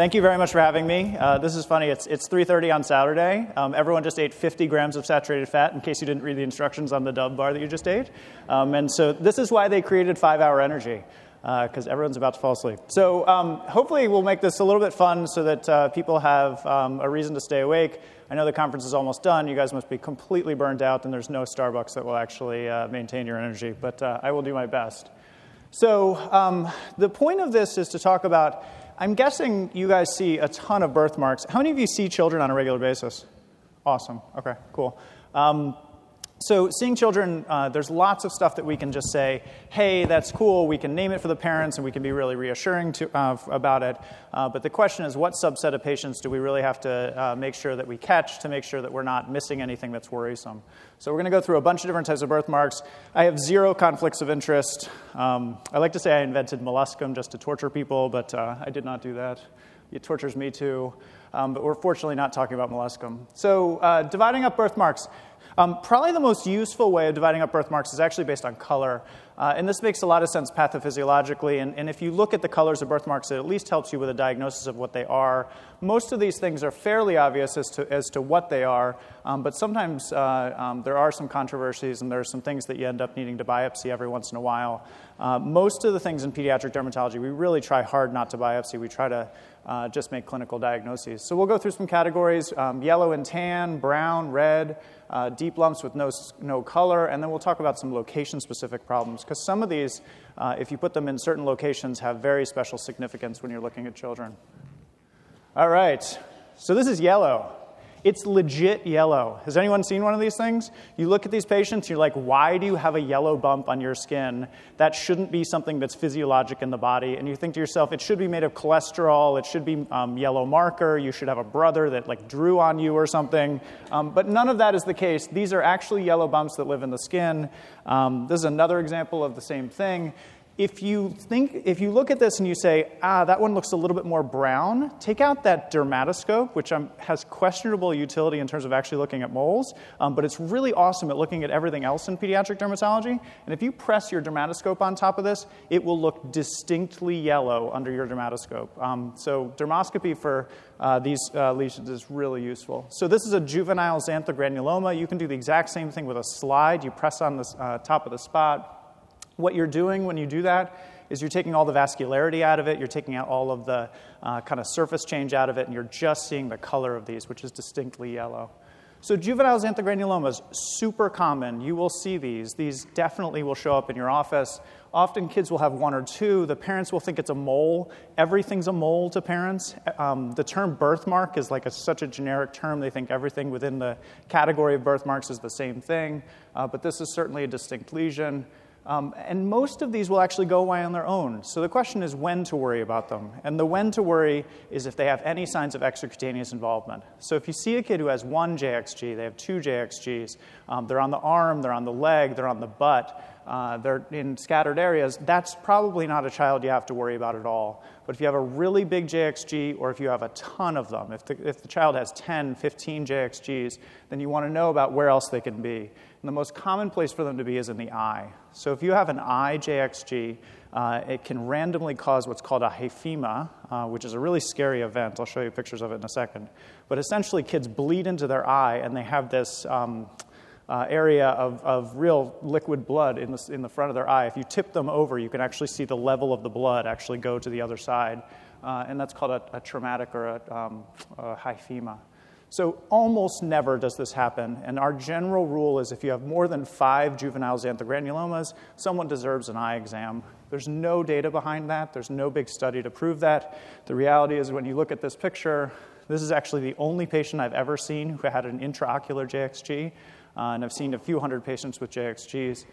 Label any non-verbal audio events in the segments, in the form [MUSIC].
Thank you very much for having me. Uh, this is funny. It's, it's 3.30 on Saturday. Um, everyone just ate 50 grams of saturated fat in case you didn't read the instructions on the Dove bar that you just ate. Um, and so this is why they created five-hour energy because uh, everyone's about to fall asleep. So um, hopefully we'll make this a little bit fun so that uh, people have um, a reason to stay awake. I know the conference is almost done. You guys must be completely burned out, and there's no Starbucks that will actually uh, maintain your energy, but uh, I will do my best. So um, the point of this is to talk about, I'm guessing you guys see a ton of birthmarks. How many of you see children on a regular basis? Awesome. Okay, cool. Um, so, seeing children, uh, there's lots of stuff that we can just say, hey, that's cool. We can name it for the parents and we can be really reassuring to, uh, about it. Uh, but the question is, what subset of patients do we really have to uh, make sure that we catch to make sure that we're not missing anything that's worrisome? So, we're going to go through a bunch of different types of birthmarks. I have zero conflicts of interest. Um, I like to say I invented molluscum just to torture people, but uh, I did not do that. It tortures me too. Um, but we're fortunately not talking about molluscum. So, uh, dividing up birthmarks. Um, probably the most useful way of dividing up birthmarks is actually based on color. Uh, and this makes a lot of sense pathophysiologically. And, and, if you look at the colors of birthmarks, it at least helps you with a diagnosis of what they are. Most of these things are fairly obvious as to, as to what they are, um, but sometimes uh, um, there are some controversies and there are some things that you end up needing to biopsy every once in a while. Uh, most of the things in pediatric dermatology, we really try hard not to biopsy. We try to uh, just make clinical diagnoses. So we'll go through some categories um, yellow and tan, brown, red, uh, deep lumps with no, no color, and then we'll talk about some location specific problems because some of these, uh, if you put them in certain locations, have very special significance when you're looking at children. All right, so this is yellow. It's legit yellow. Has anyone seen one of these things? You look at these patients, you're like, why do you have a yellow bump on your skin? That shouldn't be something that's physiologic in the body. And you think to yourself, it should be made of cholesterol, it should be um, yellow marker, you should have a brother that like drew on you or something. Um, but none of that is the case. These are actually yellow bumps that live in the skin. Um, this is another example of the same thing if you think if you look at this and you say ah that one looks a little bit more brown take out that dermatoscope which um, has questionable utility in terms of actually looking at moles um, but it's really awesome at looking at everything else in pediatric dermatology. And if you press your dermatoscope on top of this it will look distinctly yellow under your dermatoscope. Um, so dermoscopy for uh, these uh, lesions is really useful. So this is a juvenile xanthogranuloma you can do the exact same thing with a slide. You press on the uh, top of the spot what you're doing when you do that is you're taking all the vascularity out of it, you're taking out all of the uh, kind of surface change out of it, and you're just seeing the color of these, which is distinctly yellow. So, juvenile xanthogranulomas, super common. You will see these. These definitely will show up in your office. Often kids will have one or two. The parents will think it's a mole. Everything's a mole to parents. Um, the term birthmark is like a, such a generic term. They think everything within the category of birthmarks is the same thing. Uh, but this is certainly a distinct lesion. Um, and most of these will actually go away on their own. So the question is when to worry about them. And the when to worry is if they have any signs of extracutaneous involvement. So if you see a kid who has one JXG, they have two JXGs, um, they're on the arm, they're on the leg, they're on the butt, uh, they're in scattered areas, that's probably not a child you have to worry about at all. But if you have a really big JXG or if you have a ton of them, if the, if the child has 10, 15 JXGs, then you want to know about where else they can be. And the most common place for them to be is in the eye. So if you have an eye JXG, uh, it can randomly cause what's called a hyphema, uh, which is a really scary event. I'll show you pictures of it in a second. But essentially, kids bleed into their eye and they have this um, uh, area of, of real liquid blood in the, in the front of their eye. If you tip them over, you can actually see the level of the blood actually go to the other side. Uh, and that's called a, a traumatic or a, um, a hyphema. So almost never does this happen. And our general rule is if you have more than five juvenile xanthogranulomas, someone deserves an eye exam. There's no data behind that. There's no big study to prove that. The reality is when you look at this picture, this is actually the only patient I've ever seen who had an intraocular JXG. Uh, and I've seen a few hundred patients with JXGs.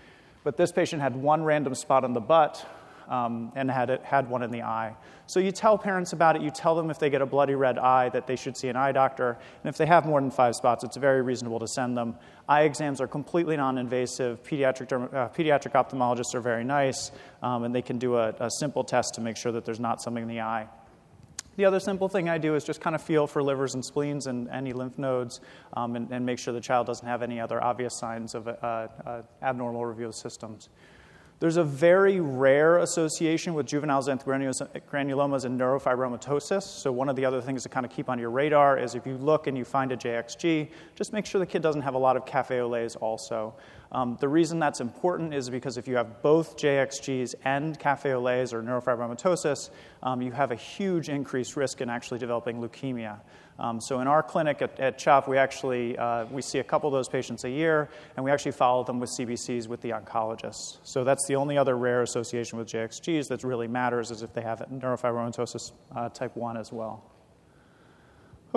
But this patient had one random spot on the butt, um, and had, it, had one in the eye. So you tell parents about it. You tell them if they get a bloody red eye that they should see an eye doctor. And if they have more than five spots, it's very reasonable to send them. Eye exams are completely non invasive. Pediatric, uh, pediatric ophthalmologists are very nice, um, and they can do a, a simple test to make sure that there's not something in the eye. The other simple thing I do is just kind of feel for livers and spleens and any lymph nodes um, and, and, make sure the child doesn't have any other obvious signs of uh, uh, abnormal review of systems. There's a very rare association with juvenile xanthogranulomas and neurofibromatosis. So, one of the other things to kind of keep on your radar is if you look and you find a JXG, just make sure the kid doesn't have a lot of cafe au laits also. Um, the reason that's important is because if you have both JXGs and cafe au laits or neurofibromatosis, um, you have a huge increased risk in actually developing leukemia. Um, so in our clinic at, at CHOP, we actually uh, we see a couple of those patients a year, and we actually follow them with CBCs with the oncologists. So that's the only other rare association with JXGs that really matters is if they have neurofibromatosis uh, type 1 as well.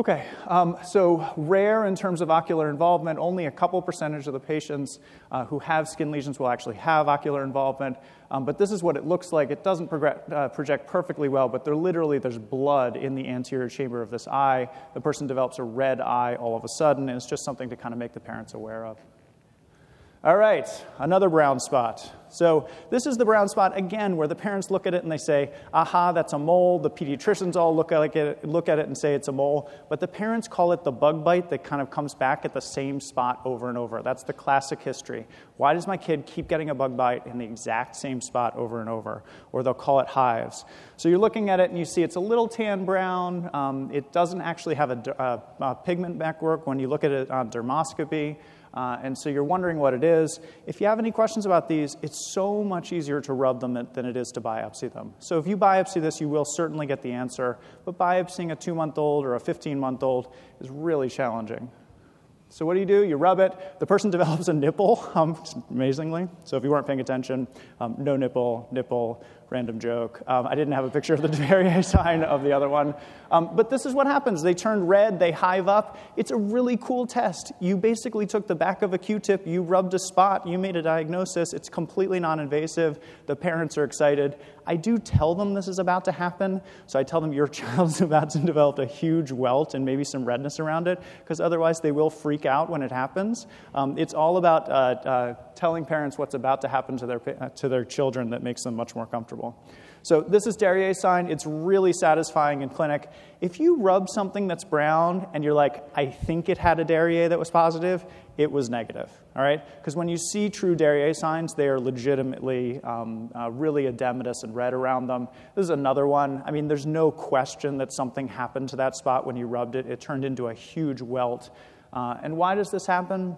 Okay, um, so rare in terms of ocular involvement, only a couple percentage of the patients uh, who have skin lesions will actually have ocular involvement. Um, but this is what it looks like. It doesn't uh, project perfectly well, but there literally there's blood in the anterior chamber of this eye. The person develops a red eye all of a sudden, and it's just something to kind of make the parents aware of. All right, another brown spot. So, this is the brown spot again where the parents look at it and they say, aha, that's a mole. The pediatricians all look at, it, look at it and say it's a mole. But the parents call it the bug bite that kind of comes back at the same spot over and over. That's the classic history. Why does my kid keep getting a bug bite in the exact same spot over and over? Or they'll call it hives. So, you're looking at it and you see it's a little tan brown. Um, it doesn't actually have a, a, a pigment network when you look at it on dermoscopy. Uh, and so you're wondering what it is. If you have any questions about these, it's so much easier to rub them than it is to biopsy them. So if you biopsy this, you will certainly get the answer. But biopsying a two month old or a 15 month old is really challenging. So what do you do? You rub it. The person [LAUGHS] develops a nipple, um, amazingly. So if you weren't paying attention, um, no nipple, nipple, Random joke. Um, I didn't have a picture of the [LAUGHS] Duverrier sign of the other one. Um, but this is what happens. They turn red, they hive up. It's a really cool test. You basically took the back of a Q tip, you rubbed a spot, you made a diagnosis. It's completely non invasive. The parents are excited. I do tell them this is about to happen. So I tell them your [LAUGHS] child's about to develop a huge welt and maybe some redness around it, because otherwise they will freak out when it happens. Um, it's all about uh, uh, telling parents what's about to happen to their, to their children that makes them much more comfortable. So this is Darier's sign. It's really satisfying in clinic. If you rub something that's brown and you're like, I think it had a Darier that was positive, it was negative. All right? Because when you see true Darier signs, they are legitimately um, uh, really edematous and red around them. This is another one. I mean, there's no question that something happened to that spot when you rubbed it. It turned into a huge welt. Uh, and why does this happen?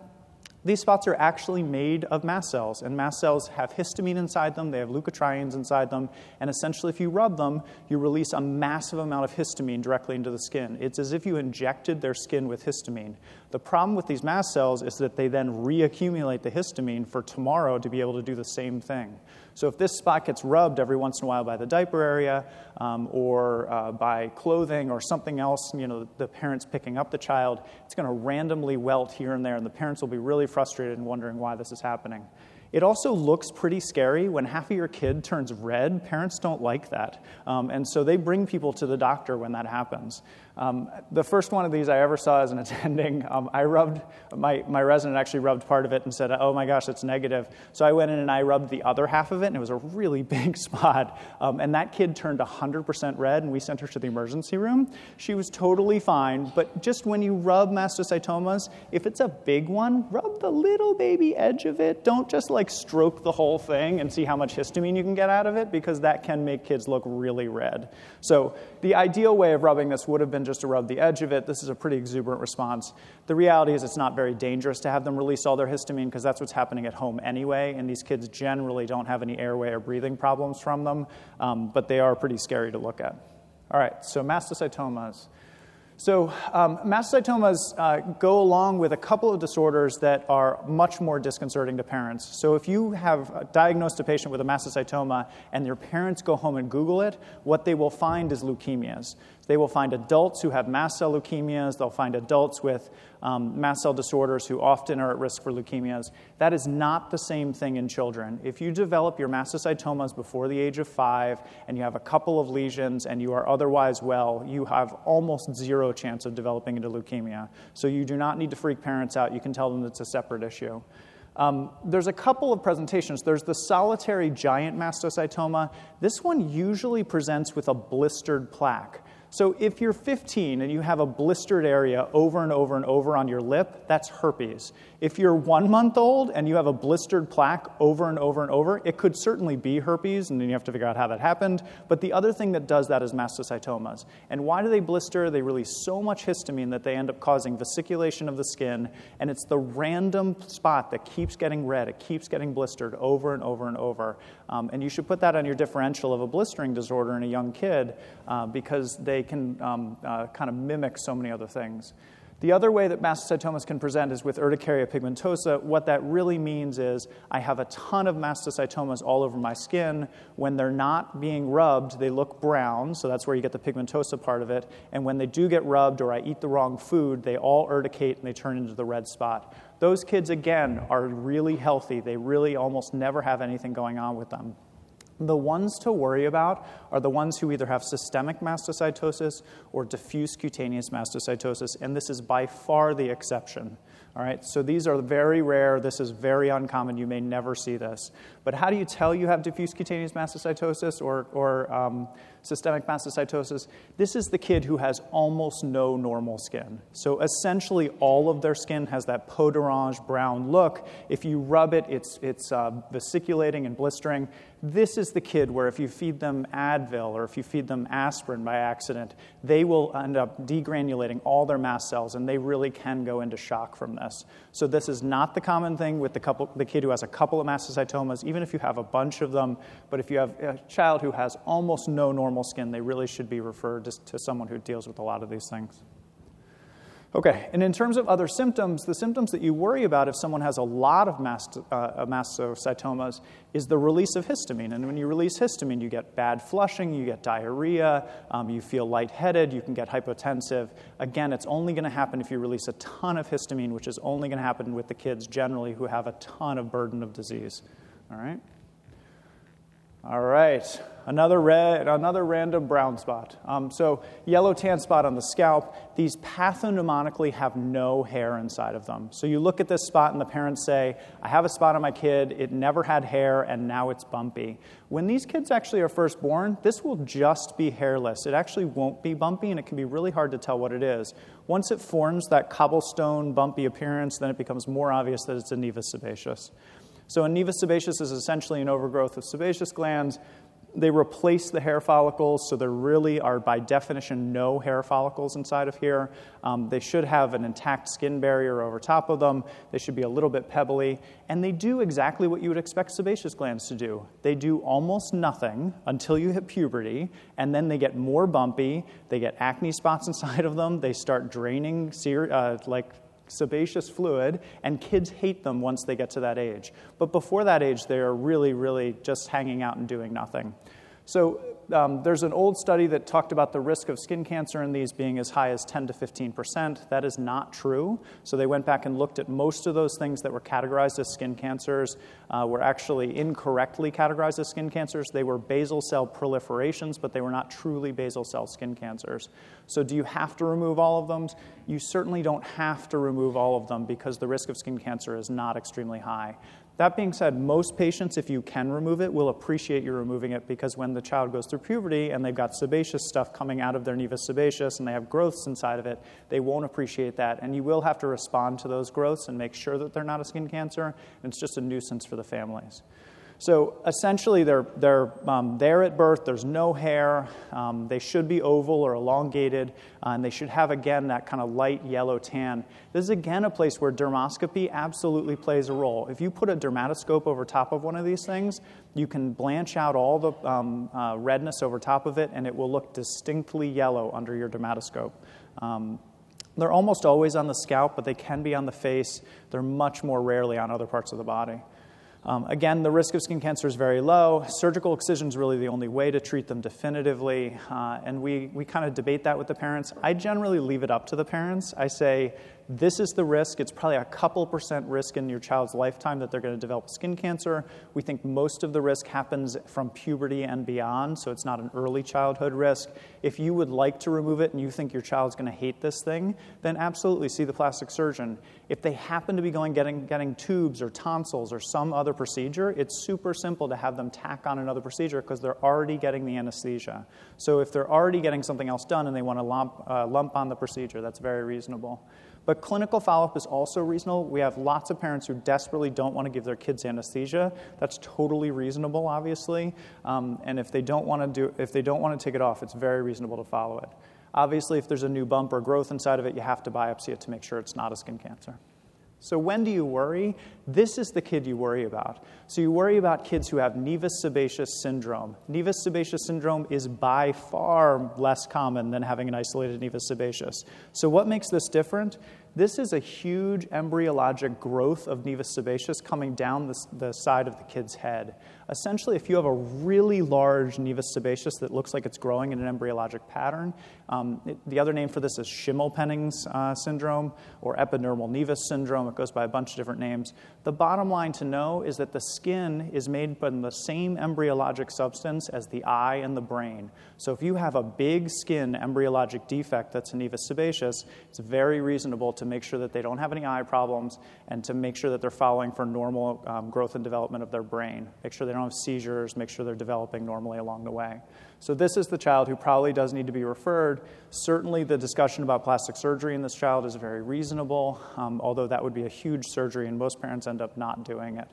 These spots are actually made of mast cells, and mast cells have histamine inside them, they have leukotrienes inside them, and essentially, if you rub them, you release a massive amount of histamine directly into the skin. It's as if you injected their skin with histamine. The problem with these mast cells is that they then reaccumulate the histamine for tomorrow to be able to do the same thing. So if this spot gets rubbed every once in a while by the diaper area um, or uh, by clothing or something else, you know, the parents picking up the child, it's going to randomly welt here and there, and the parents will be really frustrated and wondering why this is happening. It also looks pretty scary when half of your kid turns red. Parents don't like that. Um, and so they bring people to the doctor when that happens. Um, the first one of these I ever saw as an [LAUGHS] attending, um, I rubbed, my, my resident actually rubbed part of it and said, oh my gosh, it's negative. So I went in and I rubbed the other half of it, and it was a really [LAUGHS] big spot. Um, and that kid turned 100% red, and we sent her to the emergency room. She was totally fine, but just when you rub mastocytomas, if it's a big one, rub the little baby edge of it. Don't just like stroke the whole thing and see how much histamine you can get out of it, because that can make kids look really red. So the ideal way of rubbing this would have been than just to rub the edge of it. This is a pretty exuberant response. The reality is, it's not very dangerous to have them release all their histamine because that's what's happening at home anyway, and these kids generally don't have any airway or breathing problems from them, um, but they are pretty scary to look at. All right, so mastocytomas. So, um, mastocytomas uh, go along with a couple of disorders that are much more disconcerting to parents. So, if you have diagnosed a patient with a mastocytoma and their parents go home and Google it, what they will find is leukemias. They will find adults who have mast cell leukemias. They'll find adults with um, mast cell disorders who often are at risk for leukemias. That is not the same thing in children. If you develop your mastocytomas before the age of five and you have a couple of lesions and you are otherwise well, you have almost zero chance of developing into leukemia. So you do not need to freak parents out. You can tell them it's a separate issue. Um, there's a couple of presentations. There's the solitary giant mastocytoma. This one usually presents with a blistered plaque. So if you're 15 and you have a blistered area over and over and over on your lip, that's herpes. If you're one month old and you have a blistered plaque over and over and over, it could certainly be herpes, and then you have to figure out how that happened. But the other thing that does that is mastocytomas. And why do they blister? They release so much histamine that they end up causing vesiculation of the skin, and it's the random spot that keeps getting red, it keeps getting blistered over and over and over. Um, and you should put that on your differential of a blistering disorder in a young kid uh, because they can um, uh, kind of mimic so many other things. The other way that mastocytomas can present is with urticaria pigmentosa. What that really means is I have a ton of mastocytomas all over my skin. When they're not being rubbed, they look brown, so that's where you get the pigmentosa part of it. And when they do get rubbed or I eat the wrong food, they all urticate and they turn into the red spot. Those kids, again, are really healthy. They really almost never have anything going on with them. The ones to worry about are the ones who either have systemic mastocytosis or diffuse cutaneous mastocytosis, and this is by far the exception. All right, so these are very rare. This is very uncommon. You may never see this. But how do you tell you have diffuse cutaneous mastocytosis or, or um, systemic mastocytosis? This is the kid who has almost no normal skin. So essentially, all of their skin has that peau d'orange brown look. If you rub it, it's, it's uh, vesiculating and blistering. This is the kid where if you feed them Advil or if you feed them aspirin by accident, they will end up degranulating all their mast cells and they really can go into shock from this. So, this is not the common thing with the, couple, the kid who has a couple of mastocytomas, even if you have a bunch of them. But if you have a child who has almost no normal skin, they really should be referred to, to someone who deals with a lot of these things. Okay, and in terms of other symptoms, the symptoms that you worry about if someone has a lot of mast, uh, mastocytomas is the release of histamine. And when you release histamine, you get bad flushing, you get diarrhea, um, you feel lightheaded, you can get hypotensive. Again, it's only going to happen if you release a ton of histamine, which is only going to happen with the kids generally who have a ton of burden of disease. All right? All right, another red, another random brown spot. Um, so yellow tan spot on the scalp. These pathognomonically have no hair inside of them. So you look at this spot and the parents say, "I have a spot on my kid. It never had hair and now it's bumpy." When these kids actually are first born, this will just be hairless. It actually won't be bumpy, and it can be really hard to tell what it is. Once it forms that cobblestone bumpy appearance, then it becomes more obvious that it's a nevus sebaceous. So, a nevus sebaceous is essentially an overgrowth of sebaceous glands. They replace the hair follicles, so there really are, by definition, no hair follicles inside of here. Um, they should have an intact skin barrier over top of them. They should be a little bit pebbly. And they do exactly what you would expect sebaceous glands to do. They do almost nothing until you hit puberty, and then they get more bumpy. They get acne spots [LAUGHS] inside of them. They start draining uh, like sebaceous fluid, and kids hate them once they get to that age. But before that age, they are really, really just hanging out and doing nothing. So um, there's an old study that talked about the risk of skin cancer in these being as high as 10 to 15 percent. That is not true. So they went back and looked at most of those things that were categorized as skin cancers uh, were actually incorrectly categorized as skin cancers. They were basal cell proliferations, but they were not truly basal cell skin cancers. So do you have to remove all of them? You certainly don't have to remove all of them because the risk of skin cancer is not extremely high. That being said, most patients, if you can remove it, will appreciate you removing it because when the child goes through puberty and they've got sebaceous stuff coming out of their nevus sebaceous and they have growths inside of it, they won't appreciate that. And you will have to respond to those growths and make sure that they're not a skin cancer. And it's just a nuisance for the families. So essentially, they're, they're um, there at birth, there's no hair, um, they should be oval or elongated, uh, and they should have, again, that kind of light yellow tan. This is, again, a place where dermoscopy absolutely plays a role. If you put a dermatoscope over top of one of these things, you can blanch out all the um, uh, redness over top of it, and it will look distinctly yellow under your dermatoscope. Um, they're almost always on the scalp, but they can be on the face. They're much more rarely on other parts of the body. Um, again, the risk of skin cancer is very low. Surgical excision is really the only way to treat them definitively. Uh, and we, we kind of debate that with the parents. I generally leave it up to the parents. I say, this is the risk. It's probably a couple percent risk in your child's lifetime that they're going to develop skin cancer. We think most of the risk happens from puberty and beyond, so it's not an early childhood risk. If you would like to remove it and you think your child's going to hate this thing, then absolutely see the plastic surgeon. If they happen to be going getting, getting tubes or tonsils or some other procedure, it's super simple to have them tack on another procedure because they're already getting the anesthesia. So if they're already getting something else done and they want to lump, uh, lump on the procedure, that's very reasonable. But clinical follow up is also reasonable. We have lots of parents who desperately don't want to give their kids anesthesia. That's totally reasonable, obviously. Um, and if they don't want to do, if they don't want to take it off, it's very reasonable to follow it. Obviously, if there's a new bump or growth inside of it, you have to biopsy it to make sure it's not a skin cancer. So, when do you worry? This is the kid you worry about. So, you worry about kids who have nevus sebaceous syndrome. Nevus sebaceous syndrome is by far less common than having an isolated nevus sebaceous. So, what makes this different? This is a huge embryologic growth of nevus sebaceous coming down the, the, side of the kid's head. Essentially, if you have a really large nevus sebaceous that looks like it's growing in an embryologic pattern, um, it, the other name for this is Schimmelpenning's uh, syndrome or epidermal nevus syndrome. It goes by a bunch of different names. The bottom line to know is that the skin is made from the same embryologic substance as the eye and the brain. So if you have a big skin embryologic defect that's a nevus sebaceous, it's very reasonable to to make sure that they don't have any eye problems and to make sure that they're following for normal um, growth and development of their brain. Make sure they don't have seizures, make sure they're developing normally along the way. So, this is the child who probably does need to be referred. Certainly, the discussion about plastic surgery in this child is very reasonable, um, although that would be a huge surgery, and most parents end up not doing it.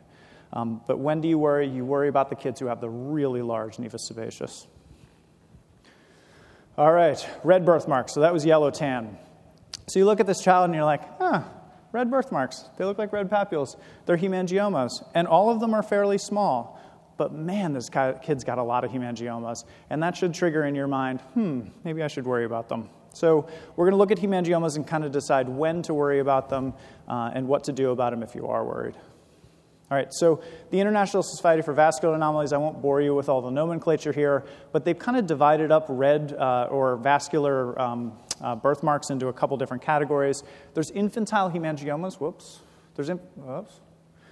Um, but when do you worry? You worry about the kids who have the really large nevus sebaceous. All right, red birthmarks. So that was yellow tan. So you look at this child and you're like, huh, red birthmarks. They look like red papules. They're hemangiomas. And all of them are fairly small. But man, this kid's got a lot of hemangiomas. And that should trigger in your mind, hmm, maybe I should worry about them. So we're going to look at hemangiomas and kind of decide when to worry about them uh, and what to do about them if you are worried. All right, so the International Society for Vascular Anomalies, I won't bore you with all the nomenclature here, but they've kind of divided up red uh, or vascular um, uh, birthmarks into a couple different categories. There's infantile hemangiomas, whoops. There's, in, whoops.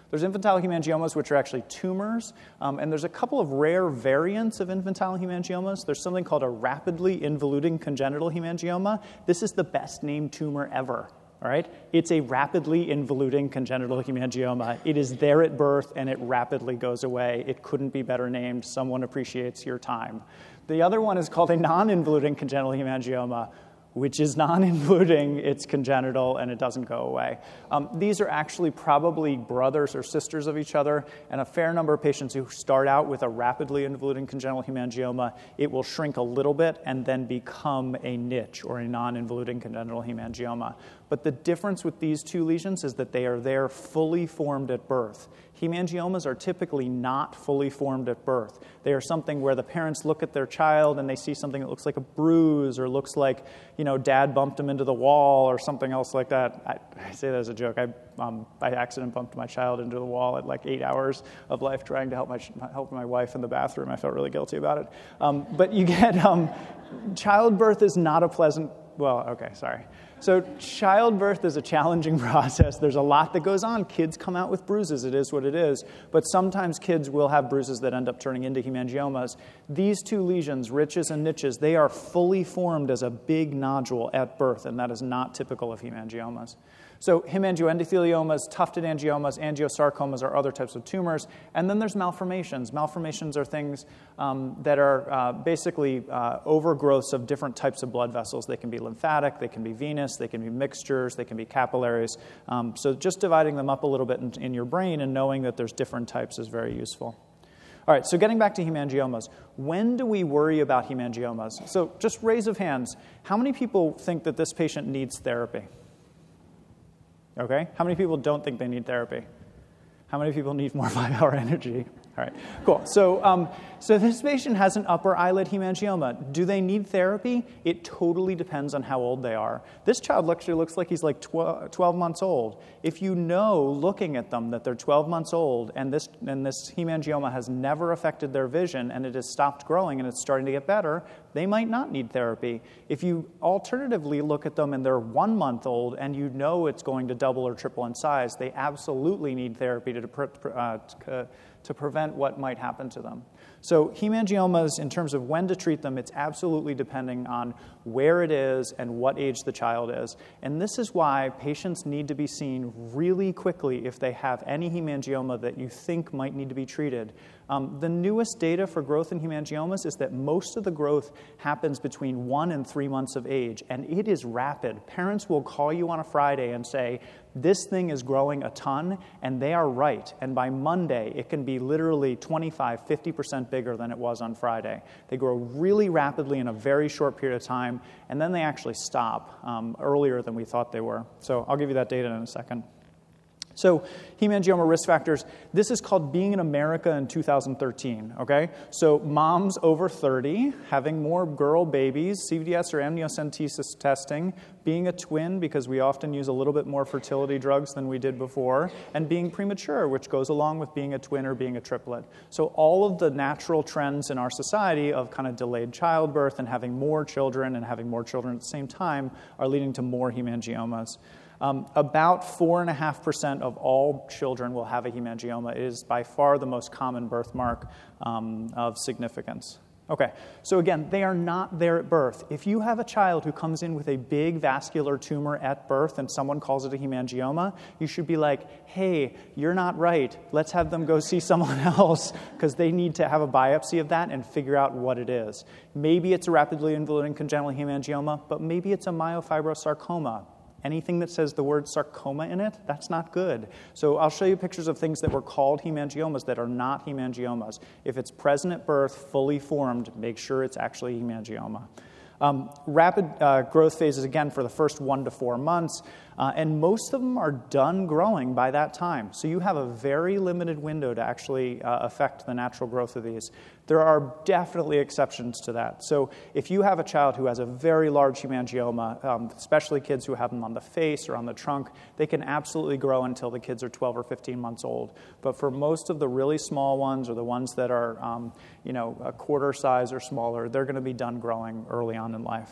There's infantile hemangiomas, which are actually tumors, um, and there's a couple of rare variants of infantile hemangiomas. There's something called a rapidly involuting congenital hemangioma. This is the best named tumor ever. All right? It's a rapidly involuting congenital hemangioma. It is there at birth and it rapidly goes away. It couldn't be better named. Someone appreciates your time. The other one is called a non involuting congenital hemangioma, which is [LAUGHS] non involuting, it's congenital, and it doesn't go away. Um, these are actually probably brothers or sisters of each other, and a fair number of patients who start out with a rapidly involuting congenital hemangioma, it will shrink a little bit and then become a NICH or a non involuting congenital hemangioma. But the difference with these two lesions is that they are there fully formed at birth. Hemangiomas are typically not fully formed at birth. They are something where the parents look at their child and they see something that looks like a bruise or looks like, you know, dad bumped him into the wall or something else like that. I, I say that as a joke. I, um, by accident, bumped my child into the wall at like eight hours of life trying to help my, help my wife in the bathroom. I felt really guilty about it. Um, but you get, um, childbirth is not a pleasant, well, okay, sorry. So, childbirth is a challenging [LAUGHS] process. There's a lot that goes on. Kids come out with bruises, it is what it is. But sometimes kids will have bruises that end up turning into hemangiomas. These two lesions, riches and niches, they are fully formed as a big nodule at birth, and that is not typical of hemangiomas. So, hemangioendotheliomas, tufted angiomas, angiosarcomas are other types of tumors. And then there's malformations. Malformations are things um, that are uh, basically uh, overgrowths of different types of blood vessels. They can be lymphatic, they can be venous, they can be mixtures, they can be capillaries. Um, so, just dividing them up a little bit in, in your brain and knowing that there's different types is very useful. All right, so getting back to hemangiomas, when do we worry about hemangiomas? So, just raise of hands, how many people think that this patient needs therapy? Okay? How many people don't think they need therapy? How many people need more [LAUGHS] five hour energy? All right, cool. So, um, so this patient has an upper eyelid hemangioma. Do they need therapy? It totally depends on how old they are. This child actually looks like he's like 12, 12 months old. If you know, looking at them, that they're 12 months old and this, and this hemangioma has never affected their vision and it has stopped growing and it's starting to get better, they might not need therapy. If you alternatively look at them and they're one month old and you know it's going to double or triple in size, they absolutely need therapy to, uh, to, to prevent what might happen to them. So, hemangiomas, in terms of when to treat them, it's absolutely depending on where it is and what age the child is. And this is why patients need to be seen really quickly if they have any hemangioma that you think might need to be treated. Um, the newest data for growth in hemangiomas is that most of the growth happens between one and three months of age, and it is rapid. Parents will call you on a Friday and say, This thing is growing a ton, and they are right. And by Monday, it can be literally 25, 50% bigger than it was on Friday. They grow really rapidly in a very short period of time, and then they actually stop um, earlier than we thought they were. So I'll give you that data in a second. So, hemangioma risk factors, this is called being in America in 2013, okay? So, moms over 30, having more girl babies, CVDS or amniocentesis testing, being a twin because we often use a little bit more fertility drugs than we did before, and being premature, which goes along with being a twin or being a triplet. So, all of the natural trends in our society of kind of delayed childbirth and having more children and having more children at the same time are leading to more hemangiomas. Um, about 4.5% of all children will have a hemangioma. It is by far the most common birthmark um, of significance. Okay, so again, they are not there at birth. If you have a child who comes in with a big vascular tumor at birth and someone calls it a hemangioma, you should be like, hey, you're not right. Let's have them go [LAUGHS] see someone else because they need to have a biopsy of that and figure out what it is. Maybe it's a rapidly involuting congenital hemangioma, but maybe it's a myofibrosarcoma anything that says the word sarcoma in it, that's not good. So I'll show you pictures of things that were called hemangiomas that are not hemangiomas. If it's present at birth, fully formed, make sure it's actually hemangioma. Um, rapid uh, growth phases, again, for the first one to four months, uh, and most of them are done growing by that time. So you have a very limited window to actually uh, affect the natural growth of these. There are definitely exceptions to that. So if you have a child who has a very large hemangioma, um, especially kids who have them on the face or on the trunk, they can absolutely grow until the kids are 12 or 15 months old. But for most of the really small ones or the ones that are, um, you know, a quarter size or smaller, they're going to be done growing early on in life.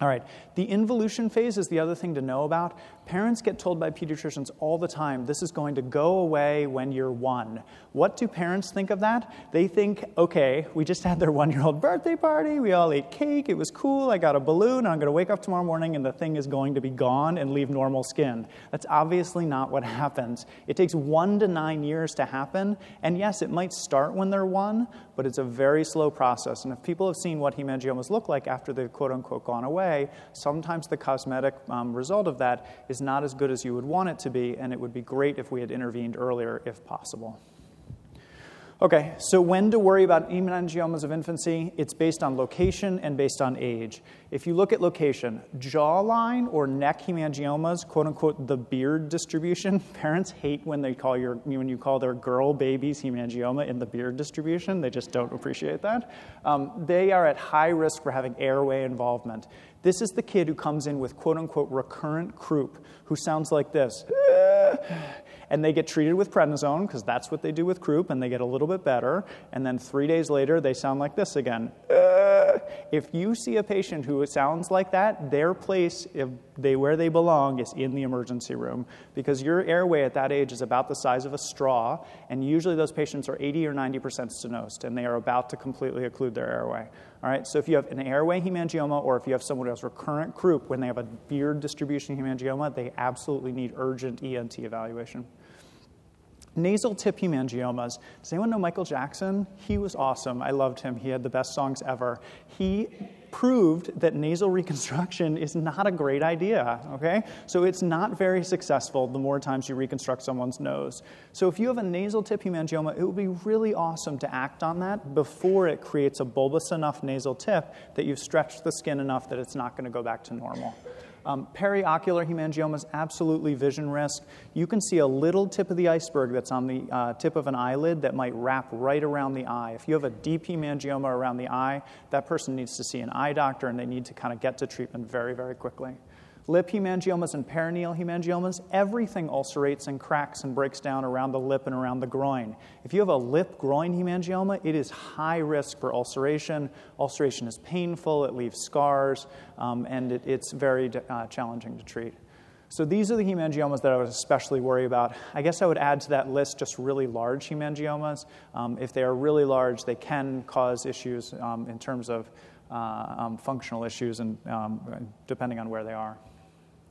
All right, the involution phase is the other thing to know about. Parents get told by pediatricians all the time this is going to go away when you're one. What do parents think of that? They think, okay, we just had their one year old birthday party, we all ate cake, it was cool, I got a balloon, I'm going to wake up tomorrow morning and the thing is going to be gone and leave normal skin. That's obviously not what happens. It takes one to nine years to happen, and yes, it might start when they're one, but it's a very slow process. And if people have seen what hemangiomas look like after they've quote unquote gone away, sometimes the cosmetic um, result of that is not as good as you would want it to be, and it would be great if we had intervened earlier if possible. Okay, so when to worry about hemangiomas of infancy? It's based on location and based on age. If you look at location, jawline or neck hemangiomas, quote unquote, the beard distribution, [LAUGHS] parents hate when they call your when you call their girl babies hemangioma in the beard distribution. They just don't appreciate that. Um, they are at high risk for having airway involvement. This is the kid who comes in with quote unquote recurrent croup, who sounds like this and they get treated with prednisone because that's what they do with croup, and they get a little bit better. And then three days later, they sound like this again. If you see a patient who sounds like that, their place, if they where they belong, is in the emergency room because your airway at that age is about the size of a straw, and usually those patients are 80 or 90 percent stenosed, and they are about to completely occlude their airway. All right, so if you have an airway hemangioma or if you have someone who has recurrent croup when they have a beard distribution hemangioma, they absolutely need urgent ENT evaluation. Nasal tip hemangiomas. Does anyone know Michael Jackson? He was awesome. I loved him. He had the best songs ever. He proved that nasal reconstruction is not a great idea, okay? So it's not very successful the more times you reconstruct someone's nose. So if you have a nasal tip hemangioma, it would be really awesome to act on that before it creates a bulbous enough nasal tip that you've stretched the skin enough that it's not going to go back to normal. Um, periocular hemangioma is absolutely vision risk. You can see a little tip of the iceberg that's on the uh, tip of an eyelid that might wrap right around the eye. If you have a deep hemangioma around the eye, that person needs to see an eye doctor and they need to kind of get to treatment very, very quickly lip hemangiomas and perineal hemangiomas, everything ulcerates and cracks and breaks down around the lip and around the groin. If you have a lip groin hemangioma, it is high risk for ulceration. Ulceration is painful, it leaves scars, um, and it, it's very uh, challenging to treat. So these are the hemangiomas that I would especially worry about. I guess I would add to that list just really large hemangiomas. Um, if they are really large, they can cause issues um, in terms of uh, um, functional issues and um, depending on where they are.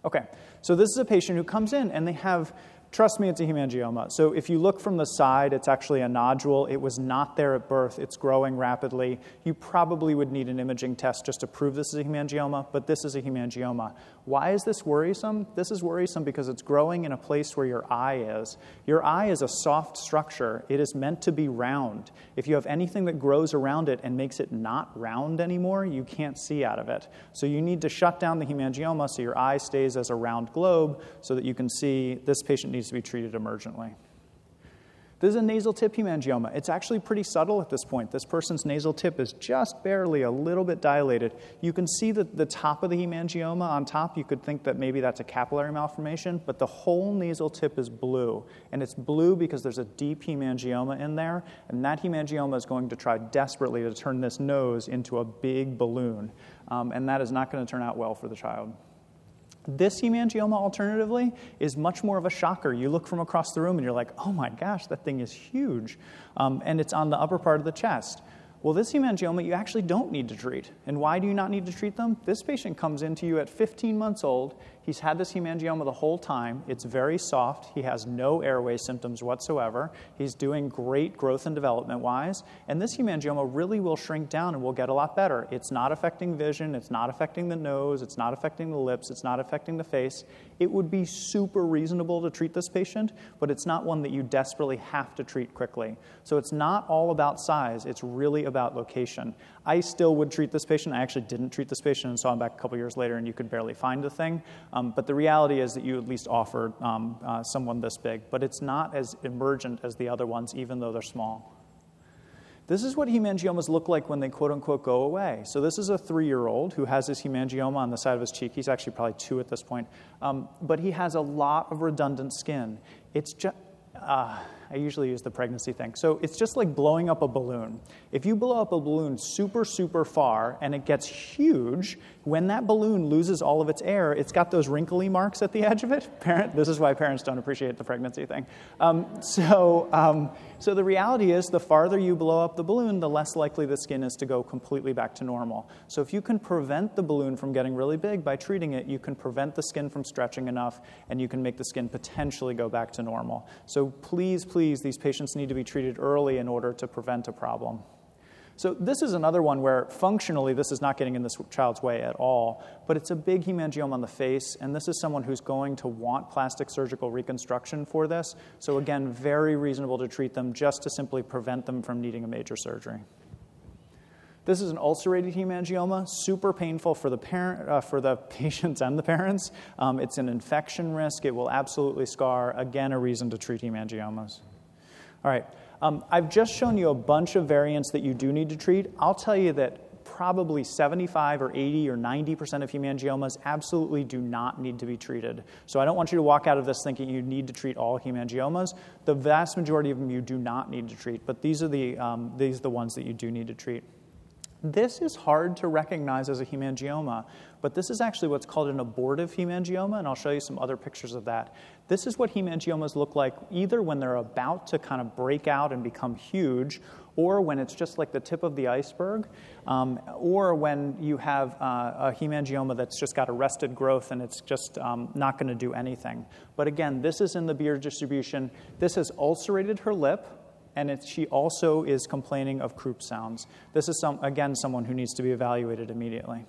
Okay, so this is a patient who comes in and they have Trust me, it's a hemangioma. So if you look from the side, it's actually a nodule. It was not there at birth. It's growing rapidly. You probably would need an imaging test just to prove this is a hemangioma, but this is a hemangioma. Why is this worrisome? This is worrisome because it's growing in a place where your eye is. Your eye is a soft structure. It is meant to be round. If you have anything that grows around it and makes it not round anymore, you can't see out of it. So you need to shut down the hemangioma so your eye stays as a round globe so that you can see this patient needs to be treated emergently. This is a nasal tip hemangioma. It's actually pretty subtle at this point. This person's nasal tip is just barely a little bit dilated. You can see the, the top of the hemangioma on top. You could think that maybe that's a capillary malformation, but the whole nasal tip is blue. And it's blue because there's a deep hemangioma in there, and that hemangioma is going to try desperately to turn this nose into a big balloon. Um, and that is not going to turn out well for the child. This hemangioma, alternatively, is much more of a shocker. You look from across the room and you're like, oh my gosh, that thing is huge. Um, and it's on the upper part of the chest. Well, this hemangioma you actually don't need to treat. And why do you not need to treat them? This patient comes into you at 15 months old. He's had this hemangioma the whole time. It's very soft. He has no airway symptoms whatsoever. He's doing great growth and development wise. And this hemangioma really will shrink down and will get a lot better. It's not affecting vision. It's not affecting the nose. It's not affecting the lips. It's not affecting the face. It would be super reasonable to treat this patient, but it's not one that you desperately have to treat quickly. So it's not all about size. It's really about location. I still would treat this patient. I actually didn't treat this patient and saw him back a couple years later, and you could barely find the thing. But the reality is that you at least offer um, uh, someone this big. But it's not as emergent as the other ones, even though they're small. This is what hemangiomas look like when they quote unquote go away. So, this is a three year old who has his hemangioma on the side of his cheek. He's actually probably two at this point. Um, but he has a lot of redundant skin. It's just. Uh, I usually use the pregnancy thing. So it's just like blowing up a balloon. If you blow up a balloon super, super far and it gets huge, when that balloon loses all of its air, it's got those wrinkly marks at the edge of it. [LAUGHS] Parent, this is why parents don't appreciate the pregnancy thing. Um, so, um, so the reality is, the farther you blow up the balloon, the less likely the skin is to go completely back to normal. So if you can prevent the balloon from getting really big by treating it, you can prevent the skin from stretching enough, and you can make the skin potentially go back to normal. So please, please please, these patients need to be treated early in order to prevent a problem. So, this is another one where functionally this is not getting in this child's way at all, but it's a big hemangioma on the face, and this is someone who's going to want plastic surgical reconstruction for this. So, again, very reasonable to treat them just to simply prevent them from needing a major surgery. This is an ulcerated hemangioma, super painful for the, parent, uh, for the [LAUGHS] patients and the parents. Um, it's an infection risk. It will absolutely scar. Again, a reason to treat hemangiomas. All right. Um, I've just shown you a bunch of variants that you do need to treat. I'll tell you that probably 75 or 80 or 90% of hemangiomas absolutely do not need to be treated. So I don't want you to walk out of this thinking you need to treat all hemangiomas. The vast majority of them you do not need to treat, but these are the, um, these are the ones that you do need to treat. This is hard to recognize as a hemangioma, but this is actually what's called an abortive hemangioma, and I'll show you some other pictures of that. This is what hemangiomas look like either when they're about to kind of break out and become huge, or when it's just like the tip of the iceberg, um, or when you have uh, a hemangioma that's just got arrested growth and it's just um, not going to do anything. But again, this is in the beard distribution. This has ulcerated her lip and it, she also is complaining of croup sounds. This is, some, again, someone who needs to be evaluated immediately.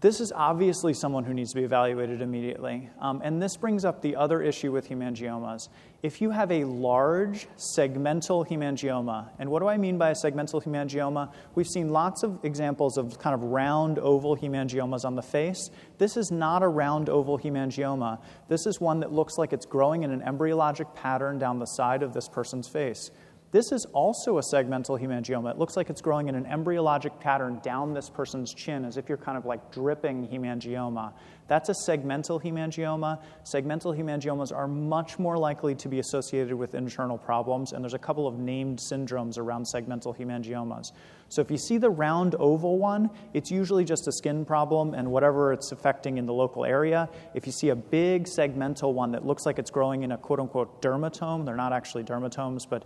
This is obviously someone who needs to be evaluated immediately. Um, and this brings up the other issue with hemangiomas. If you have a large segmental hemangioma, and what do I mean by a segmental hemangioma? We've seen lots of examples of kind of round oval hemangiomas on the face. This is not a round oval hemangioma. This is one that looks like it's growing in an embryologic pattern down the side of this person's face. This is also a segmental hemangioma. It looks like it's growing in an embryologic pattern down this person's chin, as if you're kind of like dripping hemangioma. That's a segmental hemangioma. Segmental hemangiomas are much more likely to be associated with internal problems, and there's a couple of named syndromes around segmental hemangiomas. So if you see the round oval one, it's usually just a skin problem and whatever it's affecting in the local area. If you see a big segmental one that looks like it's growing in a quote unquote dermatome, they're not actually dermatomes, but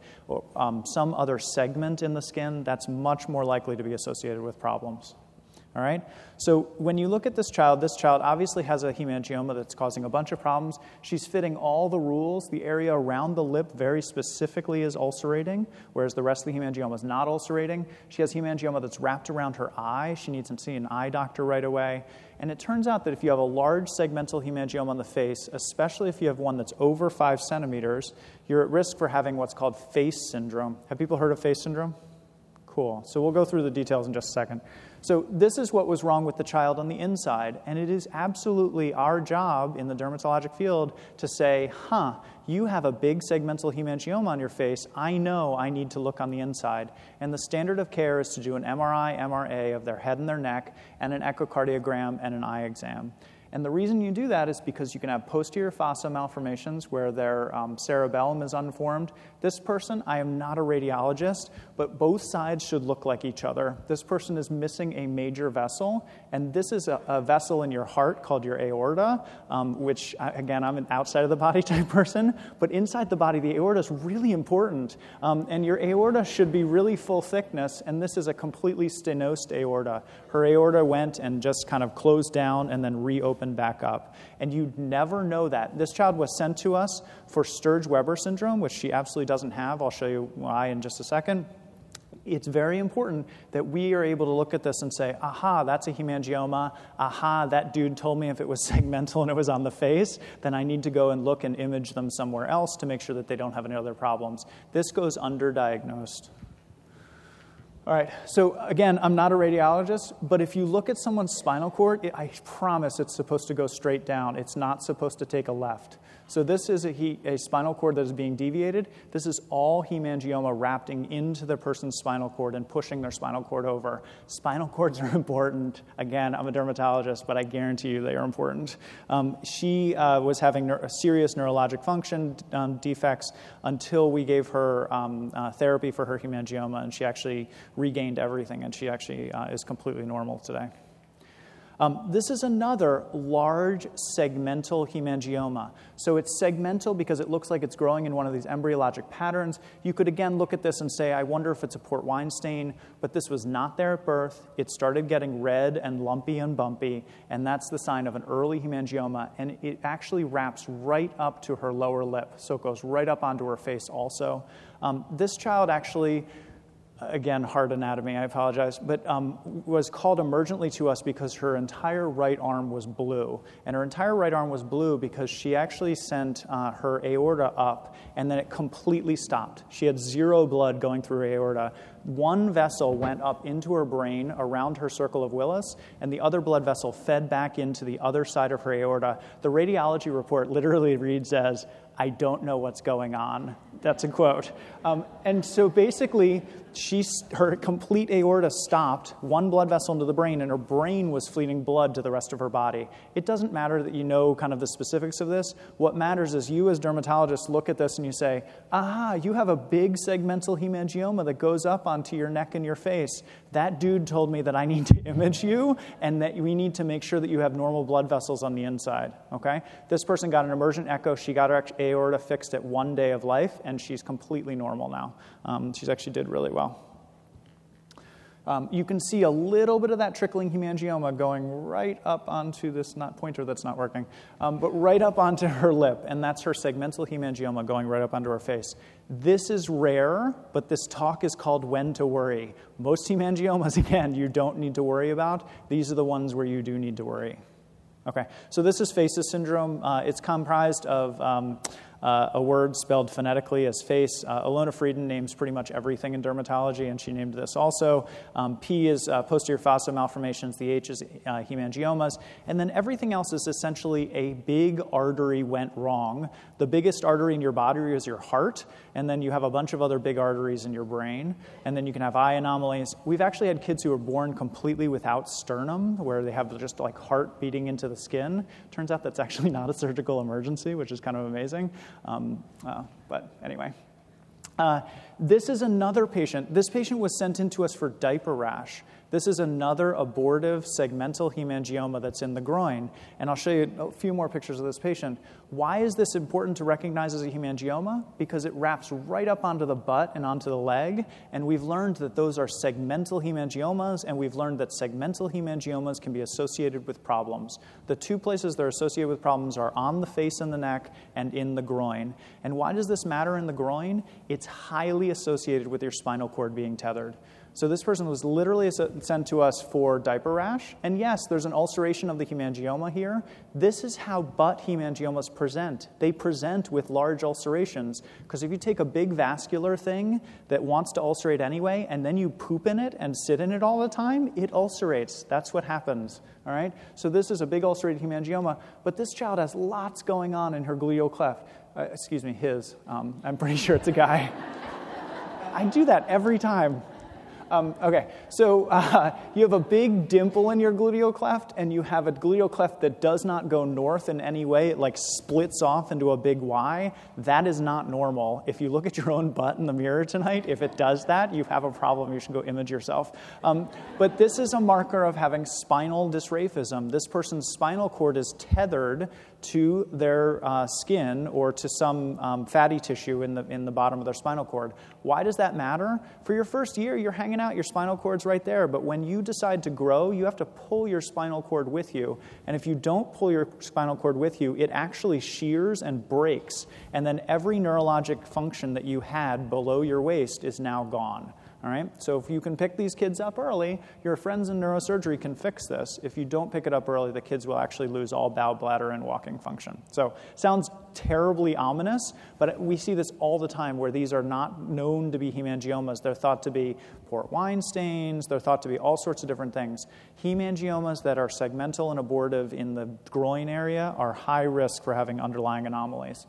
um, some other segment in the skin, that's much more likely to be associated with problems. All right? So when you look at this child, this child obviously has a hemangioma that's causing a bunch of problems. She's fitting all the rules. The area around the lip very specifically is ulcerating, whereas the rest of the hemangioma is not ulcerating. She has hemangioma that's wrapped around her eye. She needs to see an eye doctor right away. And it turns out that if you have a large segmental hemangioma on the face, especially if you have one that's over five centimeters, you're at risk for having what's called PHACE syndrome. Have people heard of PHACE syndrome? Cool. So we'll go through the details in just a second. So, this is what was wrong with the child on the inside, and it is absolutely our job in the dermatologic field to say, huh, you have a big segmental hemangioma on your face. I know I need to look on the inside. And the standard of care is to do an MRI, MRA of their head and their neck, and an echocardiogram and an eye exam. And the reason you do that is because you can have posterior fossa malformations where their um, cerebellum is unformed. This person, I am not a radiologist, but both sides should look like each other. This person is missing a major vessel, and this is a, a vessel in your heart called your aorta, um, which, again, I'm an outside of the body [LAUGHS] type person, but inside the body, the aorta is really important. Um, and your aorta should be really full thickness, and this is a completely stenosed aorta. Her aorta went and just kind of closed down and then reopened open back up. And you'd never know that. This child was sent to us for Sturge Weber syndrome, which she absolutely doesn't have. I'll show you why in just a second. It's very important that we are able to look at this and say, aha, that's a hemangioma. Aha, that dude told me if it was [LAUGHS] segmental and it was on the face, then I need to go and look and image them somewhere else to make sure that they don't have any other problems. This goes underdiagnosed. All right, so again, I'm not a radiologist, but if you look at someone's spinal cord, it, I promise it's supposed to go straight down. It's not supposed to take a left. So this is a, a spinal cord that is being deviated. This is all hemangioma wrapping into the person's spinal cord and pushing their spinal cord over. Spinal cords are [LAUGHS] important. Again, I'm a dermatologist, but I guarantee you they are important. Um, she uh, was having neur- serious neurologic function um, defects until we gave her um, uh, therapy for her hemangioma, and she actually regained everything, and she actually uh, is completely normal today. Um, this is another large segmental hemangioma. So it's segmental because it looks like it's growing in one of these embryologic patterns. You could again look at this and say, I wonder if it's a port wine stain, but this was not there at birth. It started getting red and lumpy and bumpy, and that's the sign of an early hemangioma. And it actually wraps right up to her lower lip, so it goes right up onto her face also. Um, this child actually again, hard anatomy, I apologize, but um, was called emergently to us because her entire right arm was blue. And her entire right arm was blue because she actually sent uh, her aorta up and then it completely stopped. She had zero blood going through her aorta. One vessel went up into her brain around her circle of Willis, and the other blood vessel fed back into the other side of her aorta. The radiology report literally [LAUGHS] reads as, I don't know what's going on. That's a quote. Um, and so basically, she, her complete aorta stopped, one blood vessel into the brain, and her brain was feeding blood to the rest of her body. It doesn't matter that you know kind of the specifics of this. What matters is you, as dermatologists, look at this and you say, aha, you have a big segmental hemangioma that goes up onto your neck and your face. That dude told me that I need to image you and that we need to make sure that you have normal blood vessels on the inside. Okay? This person got an emergent echo. She got her aorta fixed at one day of life, and she's completely normal now. Um, she's actually did really well. Um, you can see a little bit of that trickling hemangioma going right up onto this not pointer that's not working, um, but right up onto her lip, and that's her segmental hemangioma going right up onto her face. This is rare, but this talk is called When to Worry. Most hemangiomas, [LAUGHS] again, you don't need to worry about. These are the ones where you do need to worry. Okay, so this is PHACES syndrome. Uh, it's comprised of um, uh, a word spelled phonetically as face. Uh, Ilona Frieden names pretty much everything in dermatology, and she named this also. Um, P is uh, posterior fossa malformations, the H is uh, hemangiomas, and then everything else is essentially a big artery went wrong. The biggest artery in your body is your heart, and then you have a bunch of other big arteries in your brain, and then you can have eye anomalies. We've actually had kids who were born completely without sternum, where they have just like heart beating into the skin. Turns out that's actually not a surgical emergency, which is kind of amazing. Um, uh, but anyway. Uh, this is another patient. This patient was sent in to us for diaper rash. This is another abortive segmental hemangioma that's in the groin. And I'll show you a few more pictures of this patient. Why is this important to recognize as a hemangioma? Because it wraps right up onto the butt and onto the leg. And we've learned that those are segmental hemangiomas, and we've learned that segmental hemangiomas can be associated with problems. The two places they're associated with problems are on the face and the neck and in the groin. And why does this matter in the groin? It's highly associated with your spinal cord being tethered. So this person was literally sent to us for diaper rash. And yes, there's an ulceration of the hemangioma here. This is how butt hemangiomas present. They present with large ulcerations. Because if you take a big vascular thing that wants to ulcerate anyway, and then you poop in it and sit in it all the time, it ulcerates. That's what happens. All right? So this is a big ulcerated hemangioma. But this child has lots going on in her gluteal cleft. Uh, excuse me, his. Um, I'm pretty sure it's a guy. [LAUGHS] I do that every time. Um, okay, so [LAUGHS] uh, you have a big dimple in your gluteal cleft, and you have a gluteal cleft that does not go north in any way. It like splits off into a big Y. That is not normal. If you look at your own butt in the mirror tonight, if it does that, you have a problem. You should go image yourself. Um, but this is a marker of having spinal dysraphism. This person's spinal cord is tethered to their uh, skin or to some um, fatty tissue in the, in the bottom of their spinal cord. Why does that matter? For your first year, you're hanging out, your spinal cord's right there. But when you decide to grow, you have to pull your spinal cord with you. And if you don't pull your spinal cord with you, it actually shears and breaks. And then every neurologic function that you had below your waist is now gone. All right? So if you can pick these kids up early, your friends in neurosurgery can fix this. If you don't pick it up early, the kids will actually lose all bowel, bladder, and walking function. So sounds terribly ominous, but we see this all the time where these are not known to be hemangiomas. They're thought to be port wine stains, they're thought to be all sorts of different things. Hemangiomas that are segmental and abortive in the groin area are high risk for having underlying anomalies.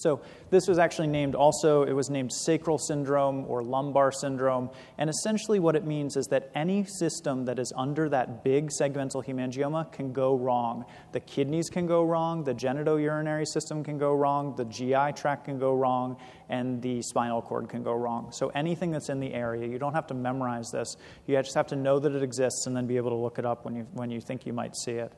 So this was actually named also, it was named sacral syndrome or lumbar syndrome. And essentially what it means is that any system that is under that big segmental hemangioma can go wrong. The kidneys can go wrong, the genitourinary system can go wrong, the GI tract can go wrong, and the spinal cord can go wrong. So anything that's in the area, you don't have to memorize this. You just have to know that it exists and then be able to look it up when you, when you think you might see it.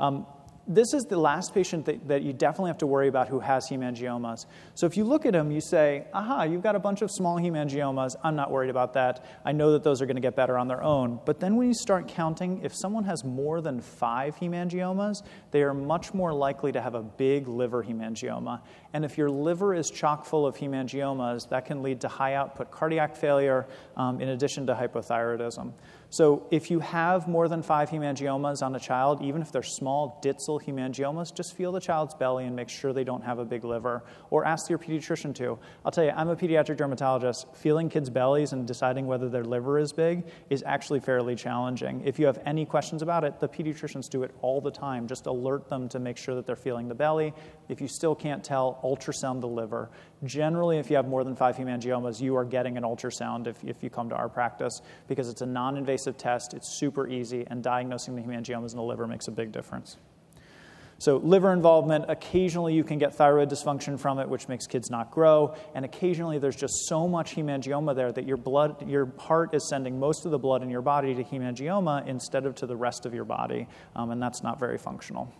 Um, this is the last patient that, that, you definitely have to worry about who has hemangiomas. So if you look at them, you say, aha, you've got a bunch of small hemangiomas. I'm not worried about that. I know that those are going to get better on their own. But then when you start counting, if someone has more than five hemangiomas, they are much more likely to have a big liver hemangioma. And if your liver is chock full of hemangiomas, that can lead to high output cardiac failure um, in addition to hypothyroidism. So if you have more than five hemangiomas on a child, even if they're small Ditzel hemangiomas, just feel the child's belly and make sure they don't have a big liver. Or ask your pediatrician to. I'll tell you, I'm a pediatric dermatologist. Feeling kids' bellies and deciding whether their liver is big is actually fairly challenging. If you have any questions about it, the pediatricians do it all the time. Just alert them to make sure that they're feeling the belly. If you still can't tell, ultrasound the liver. Generally, if you have more than five hemangiomas, you are getting an ultrasound if, if you come to our practice because it's a non invasive test, it's super easy, and diagnosing the hemangiomas in the liver makes a big difference. So, liver involvement, occasionally you can get thyroid dysfunction from it, which makes kids not grow. And occasionally there's just so much hemangioma there that your, blood, your heart is sending most of the blood in your body to hemangioma instead of to the rest of your body. Um, and that's not very functional.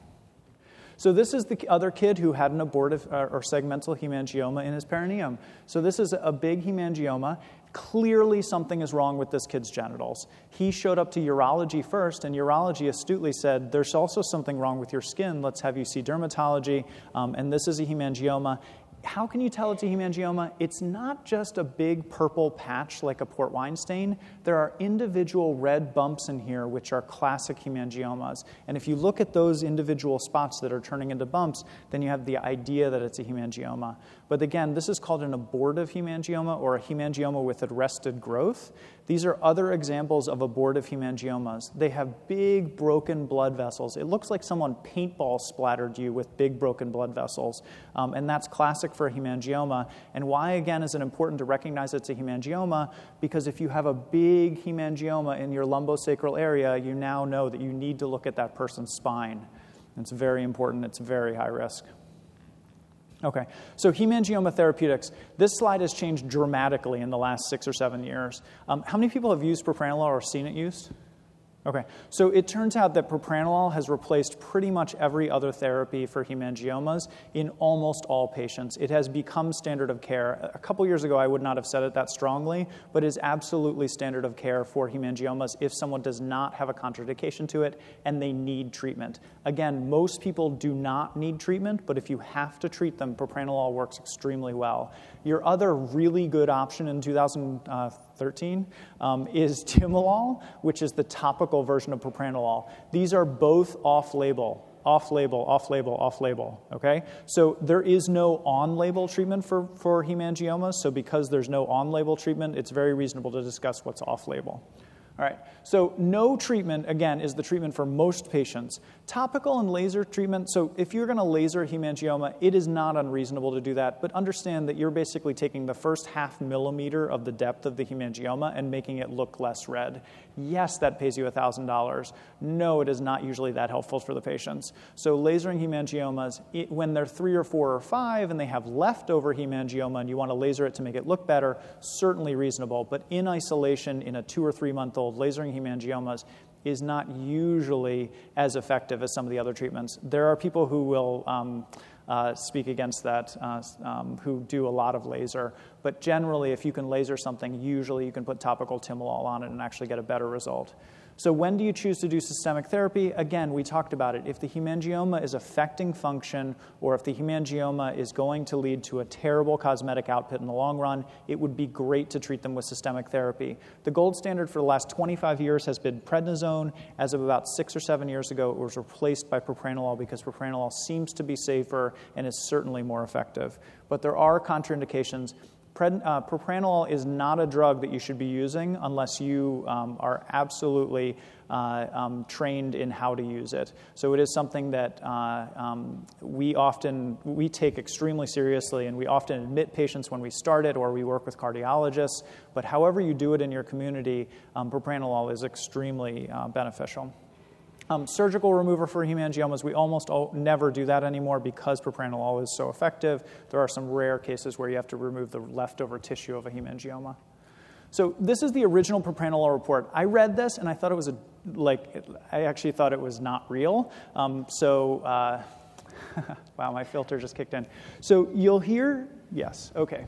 So this is the other kid who had an abortive uh, or segmental hemangioma in his perineum. So this is a big hemangioma. Clearly, something is wrong with this kid's genitals. He showed up to urology first, and urology astutely said, There's also something wrong with your skin. Let's have you see dermatology. Um, and this is a hemangioma how can you tell it's a hemangioma? It's not just a big purple patch like a port wine stain. There are individual red bumps in here, which are classic hemangiomas. And if you look at those individual spots that are turning into bumps, then you have the idea that it's a hemangioma. But again, this is called an abortive hemangioma or a hemangioma with arrested growth. These are other examples of abortive hemangiomas. They have big broken blood vessels. It looks like someone paintball splattered you with big broken blood vessels. Um, and that's classic for a hemangioma. And why, again, is it important to recognize it's a hemangioma? Because if you have a big hemangioma in your lumbosacral area, you now know that you need to look at that person's spine. It's very important, it's very high risk. Okay, so hemangioma therapeutics. This slide has changed dramatically in the last six or seven years. Um, how many people have used propranolol or seen it used? Okay, so it turns out that propranolol has replaced pretty much every other therapy for hemangiomas in almost all patients. It has become standard of care. A couple years ago, I would not have said it that strongly, but is absolutely standard of care for hemangiomas if someone does not have a contraindication to it and they need treatment. Again, most people do not need treatment, but if you have to treat them, propranolol works extremely well. Your other really good option in 2013 uh, um, is timolol, which is the topical version of propranolol. These are both off label off label, off label, off label. Okay? So there is no on label treatment for, for hemangiomas. So because there's no on label treatment, it's very reasonable to discuss what's off label. All right, so no treatment, again, is the treatment for most patients. Topical and laser treatment, so if you're going to laser hemangioma, it is not unreasonable to do that, but understand that you're basically taking the first half millimeter of the depth of the hemangioma and making it look less red. Yes, that pays you $1,000. No, it is not usually that helpful for the patients. So, lasering hemangiomas, it, when they're three or four or five and they have leftover hemangioma and you want to laser it to make it look better, certainly reasonable. But in isolation, in a two or three month old, lasering hemangiomas is not usually as effective as some of the other treatments. There are people who will. Um, uh, speak against that, uh, um, who do a lot of laser. But generally, if you can laser something, usually you can put topical timolol on it and actually get a better result. So, when do you choose to do systemic therapy? Again, we talked about it. If the hemangioma is affecting function, or if the hemangioma is going to lead to a terrible cosmetic output in the long run, it would be great to treat them with systemic therapy. The gold standard for the last 25 years has been prednisone. As of about six or seven years ago, it was replaced by propranolol because propranolol seems to be safer and is certainly more effective. But there are contraindications Uh, propranolol is not a drug that you should be using unless you um, are absolutely uh, um, trained in how to use it. So it is something that uh, um, we often we take extremely seriously, and we often admit patients when we start it, or we work with cardiologists. But however you do it in your community, um, propranolol is extremely uh, beneficial. Um, surgical remover for hemangiomas, we almost never do that anymore because propranolol is so effective. There are some rare cases where you have to remove the leftover tissue of a hemangioma. So this is the original propranolol report. I read this and I thought it was a, like, I actually thought it was not real. Um, so, uh, [LAUGHS] wow, my filter just kicked in. So you'll hear, yes, okay.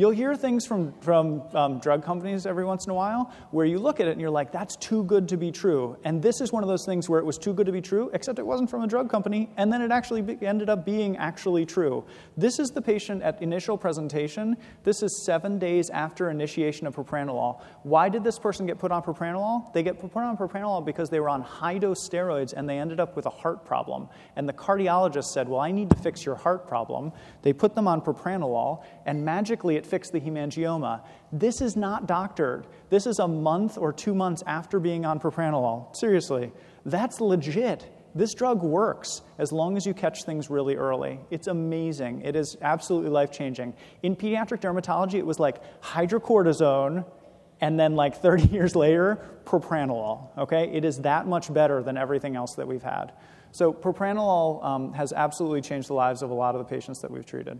You'll hear things from, from um, drug companies every once in a while where you look at it and you're like, that's too good to be true. And this is one of those things where it was too good to be true, except it wasn't from a drug company, and then it actually be, ended up being actually true. This is the patient at initial presentation. This is seven days after initiation of propranolol. Why did this person get put on propranolol? They get put on propranolol because they were on high dose steroids and they ended up with a heart problem. And the cardiologist said, Well, I need to fix your heart problem. They put them on propranolol, and magically it fix the hemangioma. This is not doctored. This is a month or two months after being on propranolol. Seriously, that's legit. This drug works as long as you catch things really early. It's amazing. It is absolutely life changing. In pediatric dermatology, it was like hydrocortisone and then like [LAUGHS] 30 years later, propranolol. Okay? It is that much better than everything else that we've had. So, propranolol um, has absolutely changed the lives of a lot of the patients that we've treated.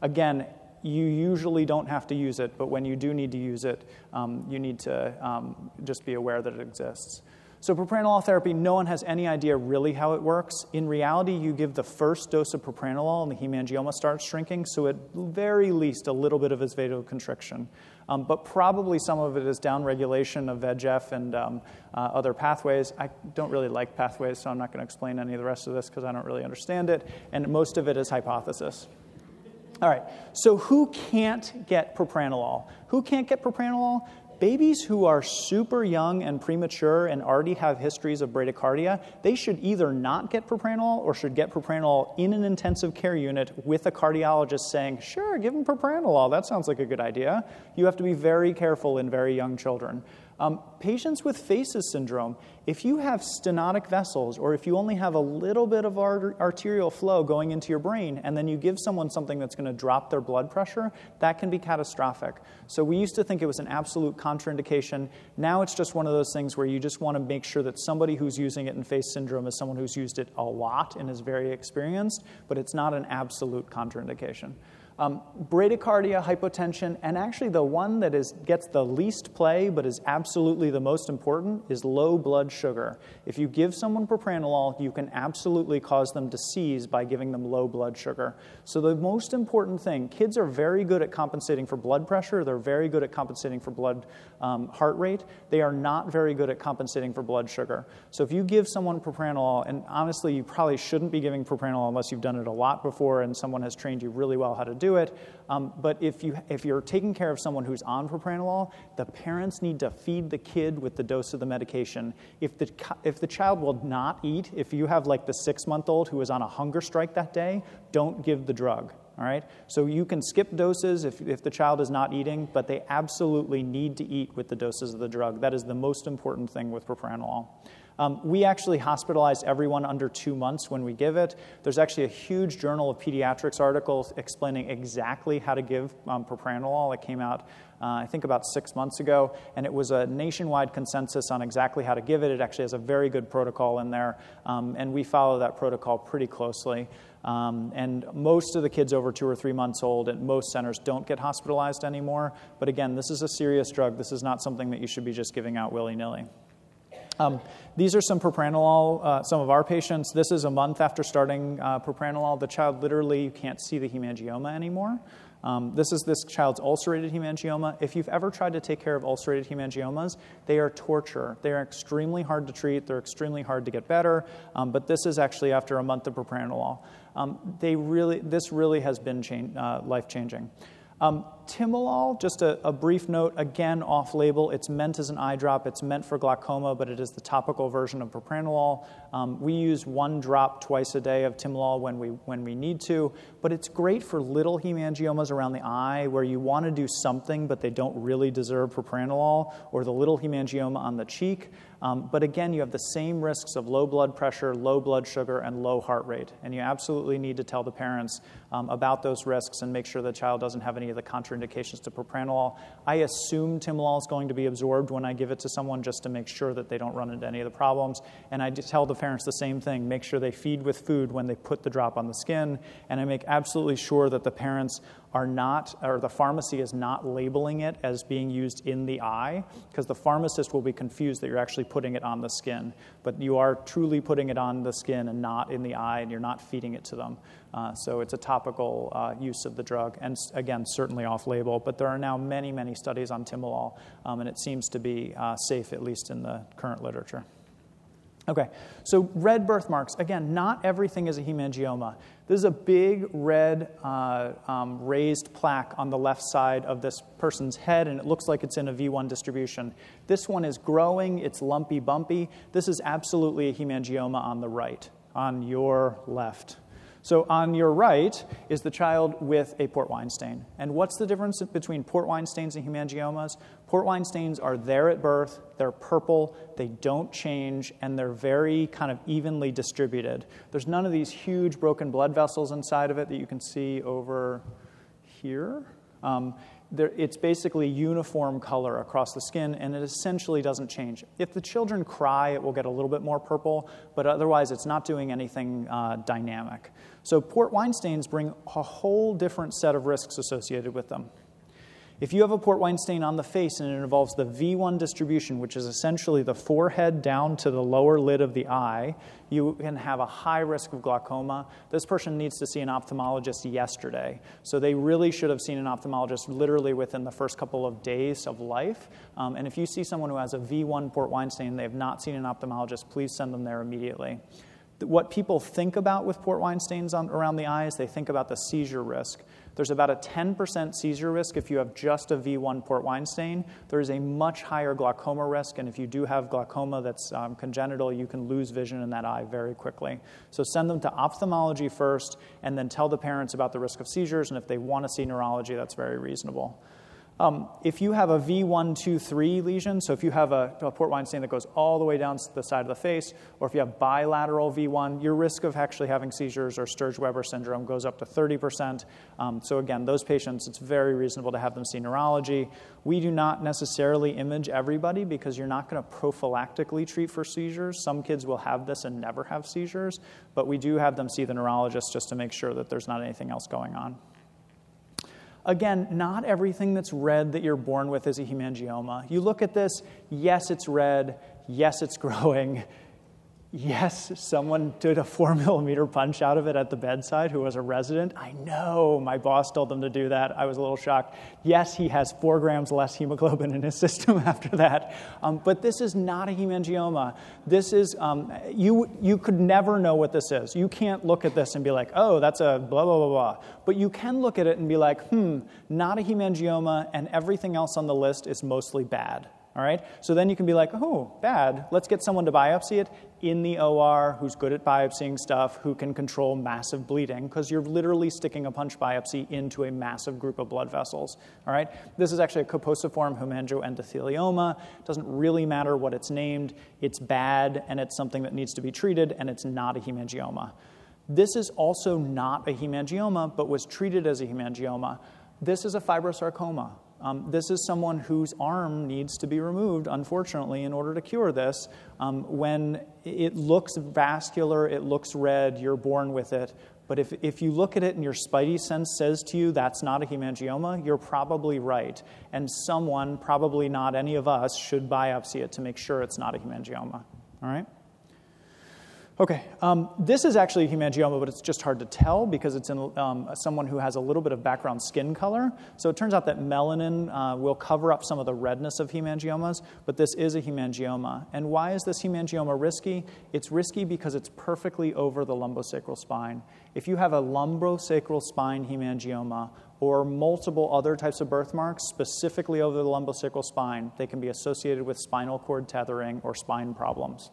Again, you usually don't have to use it, but when you do need to use it, um, you need to um, just be aware that it exists. So, propranolol therapy, no one has any idea really how it works. In reality, you give the first dose of propranolol and the hemangioma starts shrinking, so at very least a little bit of is vasoconstriction. Um, but probably some of it is downregulation of VEGF and um, uh, other pathways. I don't really like pathways, so I'm not going to explain any of the rest of this because I don't really understand it. And most of it is hypothesis. All right, so who can't get propranolol? Who can't get propranolol? babies who are super young and premature and already have histories of bradycardia, they should either not get propranolol or should get propranolol in an intensive care unit with a cardiologist saying, sure, give them propranolol. That sounds like a good idea. You have to be very careful in very young children. Um, patients with PHACES syndrome, if you have stenotic vessels or if you only have a little bit of arterial flow going into your brain and then you give someone something that's going to drop their blood pressure, that can be catastrophic. So we used to think it was an absolute contraindication. Now it's just one of those things where you just want to make sure that somebody who's using it in PHACE syndrome is someone who's used it a lot and is very experienced, but it's not an absolute contraindication. Um, bradycardia, hypotension, and actually the one that is, gets the least play but is absolutely the most important is low blood sugar. If you give someone propranolol, you can absolutely cause them to seize by giving them low blood sugar. So, the most important thing kids are very good at compensating for blood pressure, they're very good at compensating for blood um, heart rate. They are not very good at compensating for blood sugar. So, if you give someone propranolol, and honestly, you probably shouldn't be giving propranolol unless you've done it a lot before and someone has trained you really well how to do it. Um, but if, you, if you're taking care of someone who's on propranolol, the parents need to feed the kid with the dose of the medication. If the, if the child will not eat, if you have like the six month old who is on a hunger strike that day, don't give the drug. All right? So you can skip doses if, if the child is not eating, but they absolutely need to eat with the doses of the drug. That is the most important thing with propranolol. Um, we actually hospitalize everyone under two months when we give it. There's actually a huge Journal of Pediatrics article explaining exactly how to give um, propranolol. It came out, uh, I think, about six months ago, and it was a nationwide consensus on exactly how to give it. It actually has a very good protocol in there, um, and we follow that protocol pretty closely. Um, and most of the kids over two or three months old at most centers don't get hospitalized anymore. But again, this is a serious drug. This is not something that you should be just giving out willy nilly. Um, these are some propranolol, uh, some of our patients. This is a month after starting uh, propranolol. The child literally you can't see the hemangioma anymore. Um, this is this child's ulcerated hemangioma. If you've ever tried to take care of ulcerated hemangiomas, they are torture. They are extremely hard to treat. They're extremely hard to get better. Um, but this is actually after a month of propranolol. Um, they really, this really has been uh, life changing. Um, Timolol, just a, a, brief note, again off label. It's meant as an eye drop. It's meant for glaucoma, but it is the topical version of propranolol. Um, we use one drop twice a day of Timolol when we, when we need to, but it's great for little hemangiomas around the eye where you want to do something, but they don't really deserve propranolol, or the little hemangioma on the cheek. Um, but again, you have the same risks of low blood pressure, low blood sugar, and low heart rate. And you absolutely need to tell the parents um, about those risks and make sure the child doesn't have any of the contraindications to propranolol. I assume timolol is going to be absorbed when I give it to someone just to make sure that they don't run into any of the problems. And I tell the parents the same thing make sure they feed with food when they put the drop on the skin. And I make absolutely sure that the parents are not, or the pharmacy is not labeling it as being used in the eye, because the pharmacist will be confused that you're actually putting it on the skin. But you are truly putting it on the skin and not in the eye, and you're not feeding it to them. Uh, so it's a topical uh, use of the drug, and again, certainly off label. But there are now many, many studies on timolol, um, and it seems to be uh, safe, at least in the current literature. Okay, so red birthmarks. Again, not everything is a hemangioma. This is a big red uh, um, raised plaque on the left side of this person's head, and it looks like it's in a V1 distribution. This one is growing, it's lumpy, bumpy. This is absolutely a hemangioma on the right, on your left. So on your right is the child with a port wine stain. And what's the difference between port wine stains and hemangiomas? Port wine stains are there at birth, they're purple, they don't change, and they're very kind of evenly distributed. There's none of these huge broken blood vessels inside of it that you can see over here. Um, there, it's basically uniform color across the skin, and it essentially doesn't change. If the children cry, it will get a little bit more purple, but otherwise, it's not doing anything uh, dynamic. So, port wine stains bring a whole different set of risks associated with them. If you have a port wine stain on the face and it involves the V1 distribution, which is essentially the forehead down to the lower lid of the eye, you can have a high risk of glaucoma. This person needs to see an ophthalmologist yesterday. So they really should have seen an ophthalmologist literally within the first couple of days of life. Um, and if you see someone who has a V1 port wine stain and they have not seen an ophthalmologist, please send them there immediately what people think about with port wine stains on, around the eyes, they think about the seizure risk. There's about a 10% seizure risk if you have just a V1 port wine stain. There is a much higher glaucoma risk, and if you do have glaucoma that's um, congenital, you can lose vision in that eye very quickly. So send them to ophthalmology first, and then tell the parents about the risk of seizures, and if they want to see neurology, that's very reasonable. Um, if you have a V123 lesion, so if you have a, a, port wine stain that goes all the way down the side of the face, or if you have bilateral V1, your risk of actually having seizures or Sturge-Weber syndrome goes up to 30%. Um, so again, those patients, it's very reasonable to have them see neurology. We do not necessarily image everybody because you're not going to prophylactically treat for seizures. Some kids will have this and never have seizures, but we do have them see the neurologist just to make sure that there's not anything else going on. Again, not everything that's red that you're born with is a hemangioma. You look at this, yes, it's red, yes, it's [LAUGHS] growing, Yes, someone did a four [LAUGHS] millimeter punch out of it at the bedside who was a resident. I know, my boss told them to do that. I was a little shocked. Yes, he has four grams less hemoglobin in his [LAUGHS] system after that. Um, but this is not a hemangioma. This is, um, you, you could never know what this is. You can't look at this and be like, oh, that's a blah, blah, blah, blah. But you can look at it and be like, hmm, not a hemangioma, and everything else on the list is mostly bad. All right? So then you can be like, oh, bad. Let's get someone to biopsy it in the OR who's good at biopsying stuff, who can control massive bleeding, because you're literally sticking a punch biopsy into a massive group of blood vessels. All right? This is actually a kaposiform hemangioendothelioma. It doesn't really matter what it's named. It's bad, and it's something that needs to be treated, and it's not a hemangioma. This is also not a hemangioma, but was treated as a hemangioma. This is a fibrosarcoma. Um, this is someone whose arm needs to be removed, unfortunately, in order to cure this. Um, when it looks vascular, it looks red, you're born with it. But if, if you look at it and your spidey sense says to you that's not a hemangioma, you're probably right. And someone, probably not any of us, should biopsy it to make sure it's not a hemangioma. All right? Okay, um, this is actually a hemangioma, but it's just hard to tell because it's in um, someone who has a little bit of background skin color. So it turns out that melanin uh, will cover up some of the redness of hemangiomas, but this is a hemangioma. And why is this hemangioma risky? It's risky because it's perfectly over the lumbosacral spine. If you have a lumbosacral spine hemangioma or multiple other types of birthmarks specifically over the lumbosacral spine, they can be associated with spinal cord tethering or spine problems.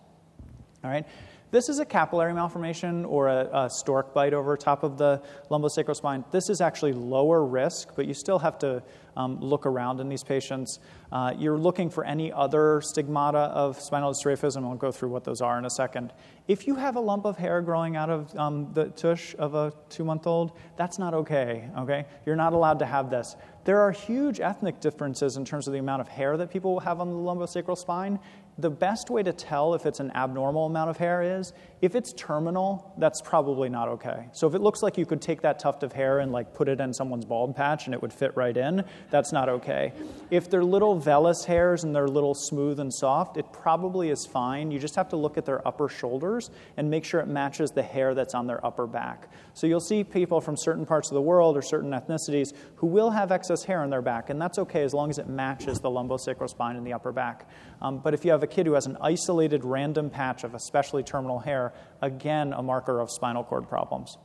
All right? This is a capillary malformation or a, a, stork bite over top of the lumbosacral spine. This is actually lower risk, but you still have to um, look around in these patients. Uh, you're looking for any other stigmata of spinal dysraphism. I'll go through what those are in a second. If you have a lump of hair growing out of um, the tush of a two month old, that's not okay, okay? You're not allowed to have this. There are huge ethnic differences in terms of the amount of hair that people will have on the lumbosacral spine, the best way to tell if it's an abnormal amount of hair is if it's terminal, that's probably not okay. So if it looks like you could take that tuft of hair and like put it in someone's bald patch and it would fit right in, that's not okay. If they're little vellus hairs and they're little smooth and soft, it probably is fine. You just have to look at their upper shoulders and make sure it matches the hair that's on their upper back. So you'll see people from certain parts of the world or certain ethnicities who will have excess hair on their back, and that's okay as long as it matches the lumbosacral spine in the upper back. Um, but if you have a kid who has an isolated random patch of especially terminal hair, again, a marker of spinal cord problems.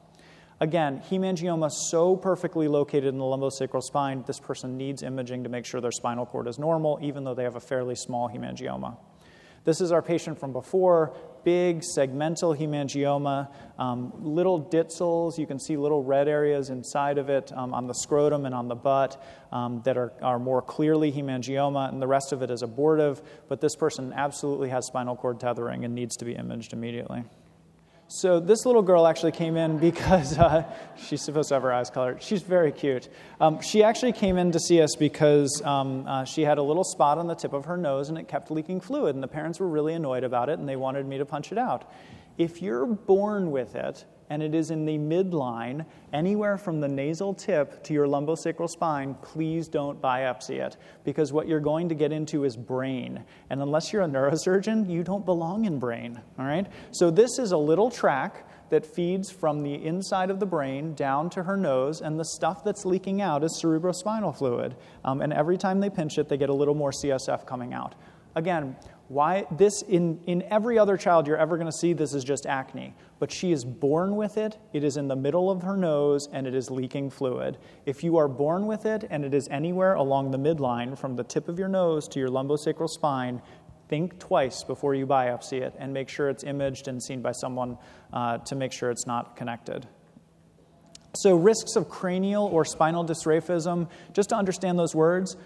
Again, hemangioma so perfectly located in the lumbosacral spine, this person needs imaging to make sure their spinal cord is normal, even though they have a fairly small hemangioma. This is our patient from before, big segmental hemangioma, um, little ditzels. You can see little red areas inside of it um, on the scrotum and on the butt um, that are, are more clearly hemangioma, and the rest of it is abortive. But this person absolutely has spinal cord tethering and needs to be imaged immediately. So this little girl actually came in because [LAUGHS] uh, she's supposed to have her eyes colored. She's very cute. Um, she actually came in to see us because um, uh, she had a little spot on the tip of her nose and it kept leaking fluid, and the parents were really annoyed about it and they wanted me to punch it out. If you're born with it, and it is in the midline, anywhere from the nasal tip to your lumbosacral spine, please don't biopsy it because what you're going to get into is brain. And unless you're a neurosurgeon, you don't belong in brain, all right? So this is a little track that feeds from the inside of the brain down to her nose, and the stuff that's leaking out is cerebrospinal fluid. Um, and every time they pinch it, they get a little more CSF coming out. Again, why this in, in every other child you're ever going to see, this is just acne. But she is born with it, it is in the middle of her nose, and it is leaking fluid. If you are born with it and it is anywhere along the midline from the tip of your nose to your lumbosacral spine, think twice before you biopsy it and make sure it's imaged and seen by someone uh, to make sure it's not connected. So, risks of cranial or spinal dysraphism, just to understand those words,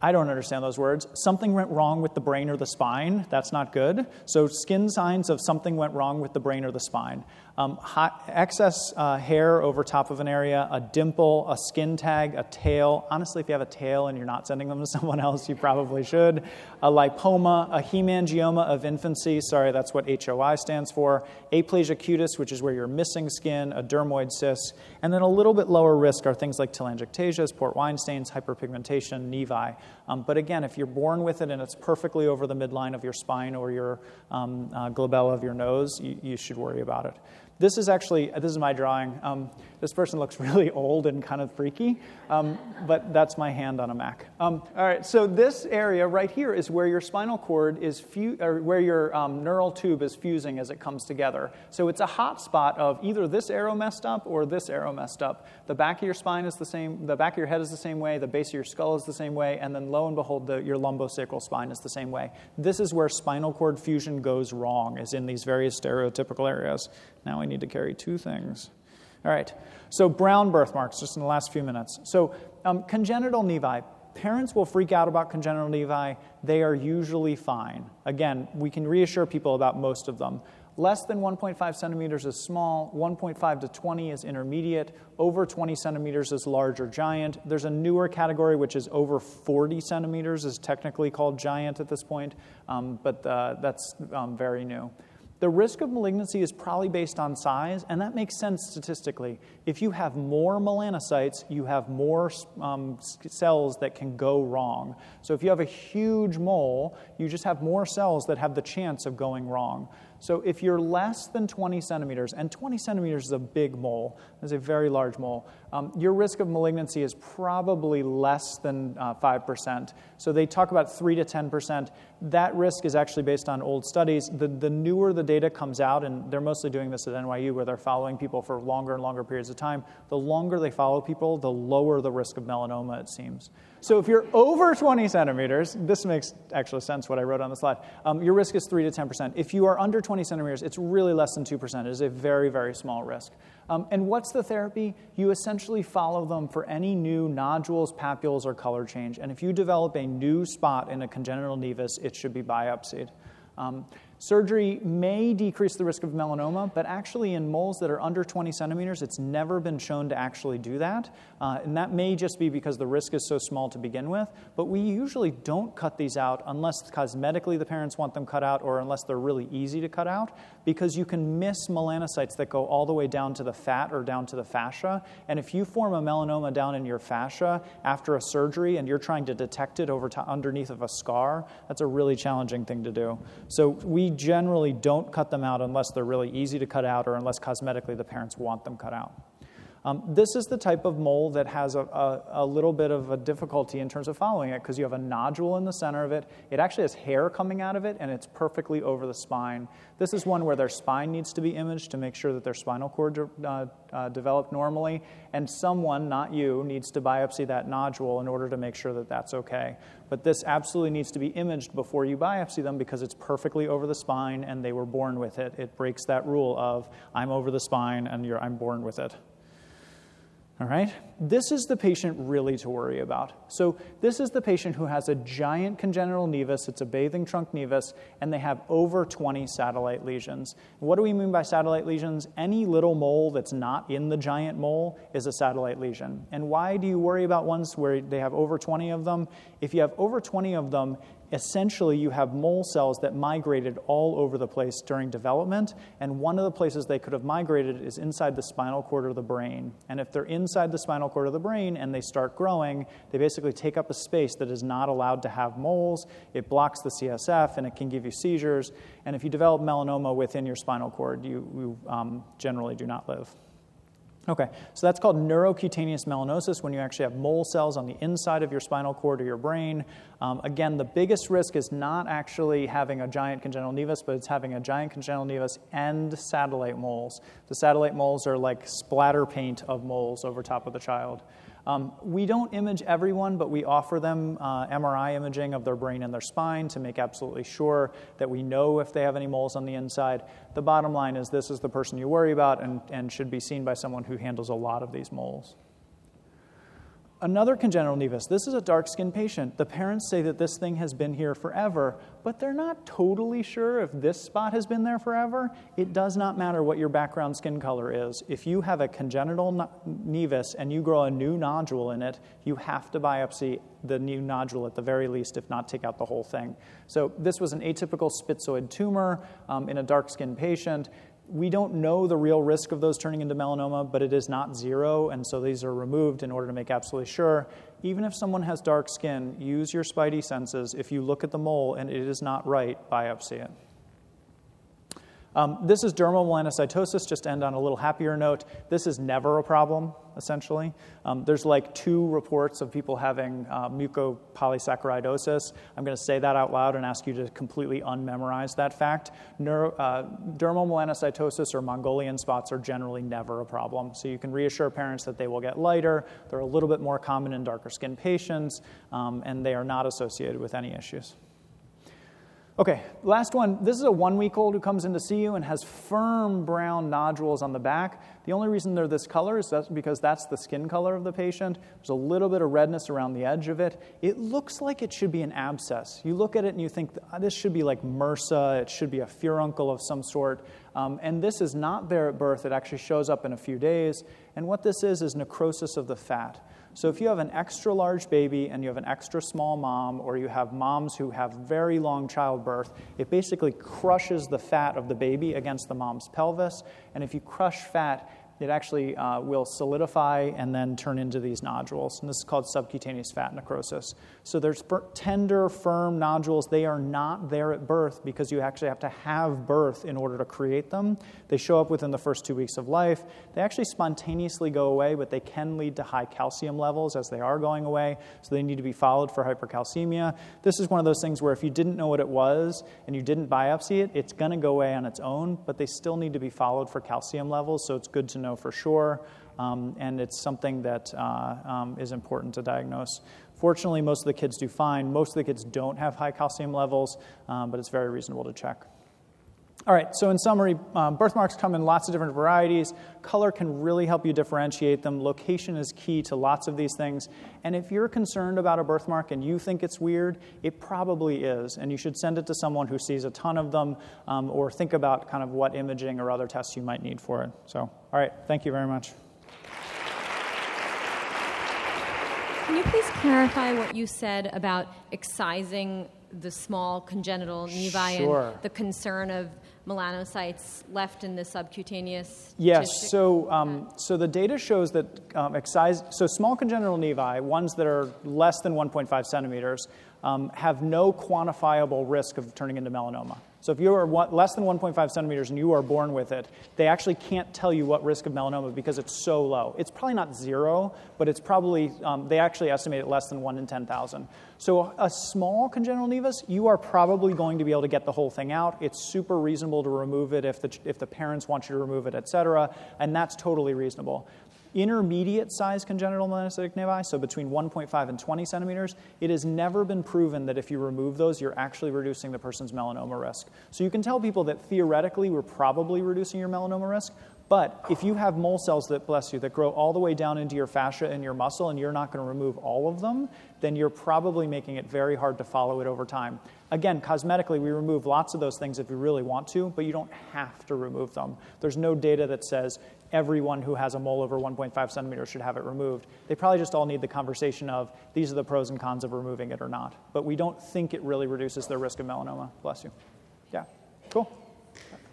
I don't understand those words. Something went wrong with the brain or the spine. That's not good. So, skin signs of something went wrong with the brain or the spine. Um, hot, excess uh, hair over top of an area, a dimple, a skin tag, a tail. Honestly, if you have a tail and you're not sending them to [LAUGHS] someone else, you probably should. A lipoma, a hemangioma of infancy. Sorry, that's what HOI stands for. Aplasia cutis, which is where you're missing skin, a dermoid cyst. And then a little bit lower risk are things like telangiectasias, port wine stains, hyperpigmentation, nevi. Um, but again, if you're born with it and it's perfectly over the midline of your spine or your um, uh, glabella of your nose, you, you should worry about it. This is actually, this is my drawing. Um, this person looks [LAUGHS] really old and kind of freaky, um, but that's my hand on a Mac. Um, all right, so this area right here is where your spinal cord is, fu- or where your um, neural tube is fusing as it comes together. So it's a hot spot of either this arrow messed up or this arrow messed up. The back of your spine is the same, the back of your head is the same way, the base of your skull is the same way, and then lo and behold, the, your lumbosacral spine is the same way. This is where spinal cord fusion goes wrong, is in these various stereotypical areas. Now we need to carry two things. All right, so brown birthmarks, just in the last few minutes. So, um, congenital nevi. Parents will freak out about congenital nevi. They are usually fine. Again, we can reassure people about most of them. Less than 1.5 centimeters is small, 1.5 to 20 is intermediate, over 20 centimeters is large or giant. There's a newer category which is over 40 centimeters, is technically called giant at this point, um, but uh, that's um, very new. The risk of malignancy is probably based on size, and that makes sense statistically. If you have more melanocytes, you have more um, cells that can go wrong. So if you have a huge mole, you just have more cells that have the chance of going wrong. So if you're less than 20 centimeters, and 20 centimeters is a big mole, is a very large mole, um, your risk of malignancy is probably less than uh, 5%. So they talk about 3 to 10%. That risk is actually based on old studies. The, the newer the data comes out, and they're mostly doing this at NYU where they're following people for longer and longer periods of time, the longer they follow people, the lower the risk of melanoma, it seems. So if you're over 20 centimeters, this makes actually sense what I wrote on the slide, um, your risk is 3 to 10%. If you are under 20 centimeters, it's really less than 2%. It is a very, very small risk. Um, and what's the therapy? You essentially follow them for any new nodules, papules, or color change. And if you develop a new spot in a congenital nevus, it should be biopsied. Um, Surgery may decrease the risk of melanoma, but actually, in moles that are under 20 centimeters, it's never been shown to actually do that. Uh, and that may just be because the risk is so small to begin with. But we usually don't cut these out unless cosmetically the parents want them cut out or unless they're really easy to cut out, because you can miss melanocytes that go all the way down to the fat or down to the fascia. And if you form a melanoma down in your fascia after a surgery and you're trying to detect it over to underneath of a scar, that's a really challenging thing to do. So we generally don't cut them out unless they're really easy to cut out or unless cosmetically the parents want them cut out. Um, this is the type of mole that has a, a, a, little bit of a difficulty in terms of following it because you have a nodule in the center of it. It actually has hair coming out of it and it's perfectly over the spine. This is one where their spine needs to be imaged to make sure that their spinal cord uh, uh, developed normally. And someone, not you, needs to biopsy that nodule in order to make sure that that's okay. But this absolutely needs to be imaged before you biopsy them because it's perfectly over the spine and they were born with it. It breaks that rule of I'm over the spine and I'm born with it. All right? This is the patient really to worry about. So, this is the patient who has a giant congenital nevus, it's a bathing trunk nevus, and they have over 20 satellite lesions. What do we mean by satellite lesions? Any little mole that's not in the giant mole is a satellite lesion. And why do you worry about ones where they have over 20 of them? If you have over 20 of them, essentially you have mole cells that migrated all over the place during development, and one of the places they could have migrated is inside the spinal cord of the brain. And if they're inside the spinal cord of the brain and they start growing, they basically take up a space that is not allowed to have moles. It blocks the CSF and it can give you seizures. And if you develop melanoma within your spinal cord, you, you um, generally do not live. Okay, so that's called neurocutaneous melanosis when you actually have mole cells on the inside of your spinal cord or your brain. Um, again, the biggest risk is not actually having a giant congenital nevus, but it's having a giant congenital nevus and satellite moles. The satellite moles are like splatter paint of moles over top of the child. Um, we don't image everyone, but we offer them uh, MRI imaging of their brain and their spine to make absolutely sure that we know if they have any moles on the inside. The bottom line is this is the person you worry about and, and should be seen by someone who handles a lot of these moles. Another congenital nevus. This is a dark skinned patient. The parents say that this thing has been here forever, but they're not totally sure if this spot has been there forever. It does not matter what your background skin color is. If you have a congenital nevus and you grow a new nodule in it, you have to biopsy the new nodule at the very least, if not take out the whole thing. So, this was an atypical spitzoid tumor um, in a dark skinned patient we don't know the real risk of those turning into melanoma, but it is not zero, and so these are removed in order to make absolutely sure. Even if someone has dark skin, use your spidey senses. If you look at the mole and it is not right, biopsy it. Um, this is dermal melanocytosis, just to end on a little happier note. This is never a problem, essentially. Um, there's like two reports of people having uh, mucopolysaccharidosis. I'm going to say that out loud and ask you to completely unmemorize that fact. Neuro, uh, dermal melanocytosis or Mongolian spots are generally never a problem. So you can reassure parents that they will get lighter. They're a little bit more common in darker skinned patients, um, and they are not associated with any issues. Okay, last one. This is a one week old who comes in to see you and has firm brown nodules on the back. The only reason they're this color is that's because that's the skin color of the patient. There's a little bit of redness around the edge of it. It looks like it should be an abscess. You look at it and you think, ah, this should be like MRSA, it should be a furuncle of some sort. Um, and this is not there at birth, it actually shows up in a few days. And what this is, is necrosis of the fat. So if you have an extra large baby and you have an extra small mom, or you have moms who have very long childbirth, it basically crushes the fat of the baby against the mom's pelvis. And if you crush fat, it actually uh, will solidify and then turn into these nodules. And this is called subcutaneous fat necrosis. So there's tender, firm nodules. They are not there at birth because you actually have to have birth in order to create them. They show up within the first two weeks of life. They actually spontaneously go away, but they can lead to high calcium levels as they are going away. So they need to be followed for hypercalcemia. This is one of those things where if you didn't know what it was and you didn't biopsy it, it's going to go away on its own, but they still need to be followed for calcium levels. So it's good to know know for sure, um, and it's something that uh, um, is important to diagnose. Fortunately, most of the kids do fine. Most of the kids don't have high calcium levels, um, but it's very reasonable to check. All right, so in summary, um, birthmarks come in lots of different varieties. Color can really help you differentiate them. Location is key to lots of these things. And if you're concerned about a birthmark and you think it's weird, it probably is. And you should send it to someone who sees a ton of them um, or think about kind of what imaging or other tests you might need for it. So, all right, thank you very much. Can you please clarify what you said about excising the small congenital nevi sure. and the concern of melanocytes left in the subcutaneous? Yes. So, um, so the data shows that um, excise, so small congenital nevi, ones that are less than 1.5 centimeters, um, have no quantifiable risk of turning into melanoma. So if you are one, less than 1.5 centimeters and you are born with it, they actually can't tell you what risk of melanoma because it's so low. It's probably not zero, but it's probably, um, they actually estimate it less than 1 in 10,000. So a small congenital nevus, you are probably going to be able to get the whole thing out. It's super reasonable to remove it if the, if the parents want you to remove it, et cetera, and that's totally reasonable intermediate size congenital melanocytic nevi, so between 1.5 and 20 centimeters, it has never been proven that if you remove those, you're actually reducing the person's melanoma risk. So you can tell people that theoretically we're probably reducing your melanoma risk, But if you have mole cells that, bless you, that grow all the way down into your fascia and your muscle and you're not going to remove all of them, then you're probably making it very hard to follow it over time. Again, cosmetically, we remove lots of those things if you really want to, but you don't have to remove them. There's no data that says everyone who has a mole over 1.5 centimeters should have it removed. They probably just all need the conversation of these are the pros and cons of removing it or not. But we don't think it really reduces their risk of melanoma. Bless you. Yeah, cool.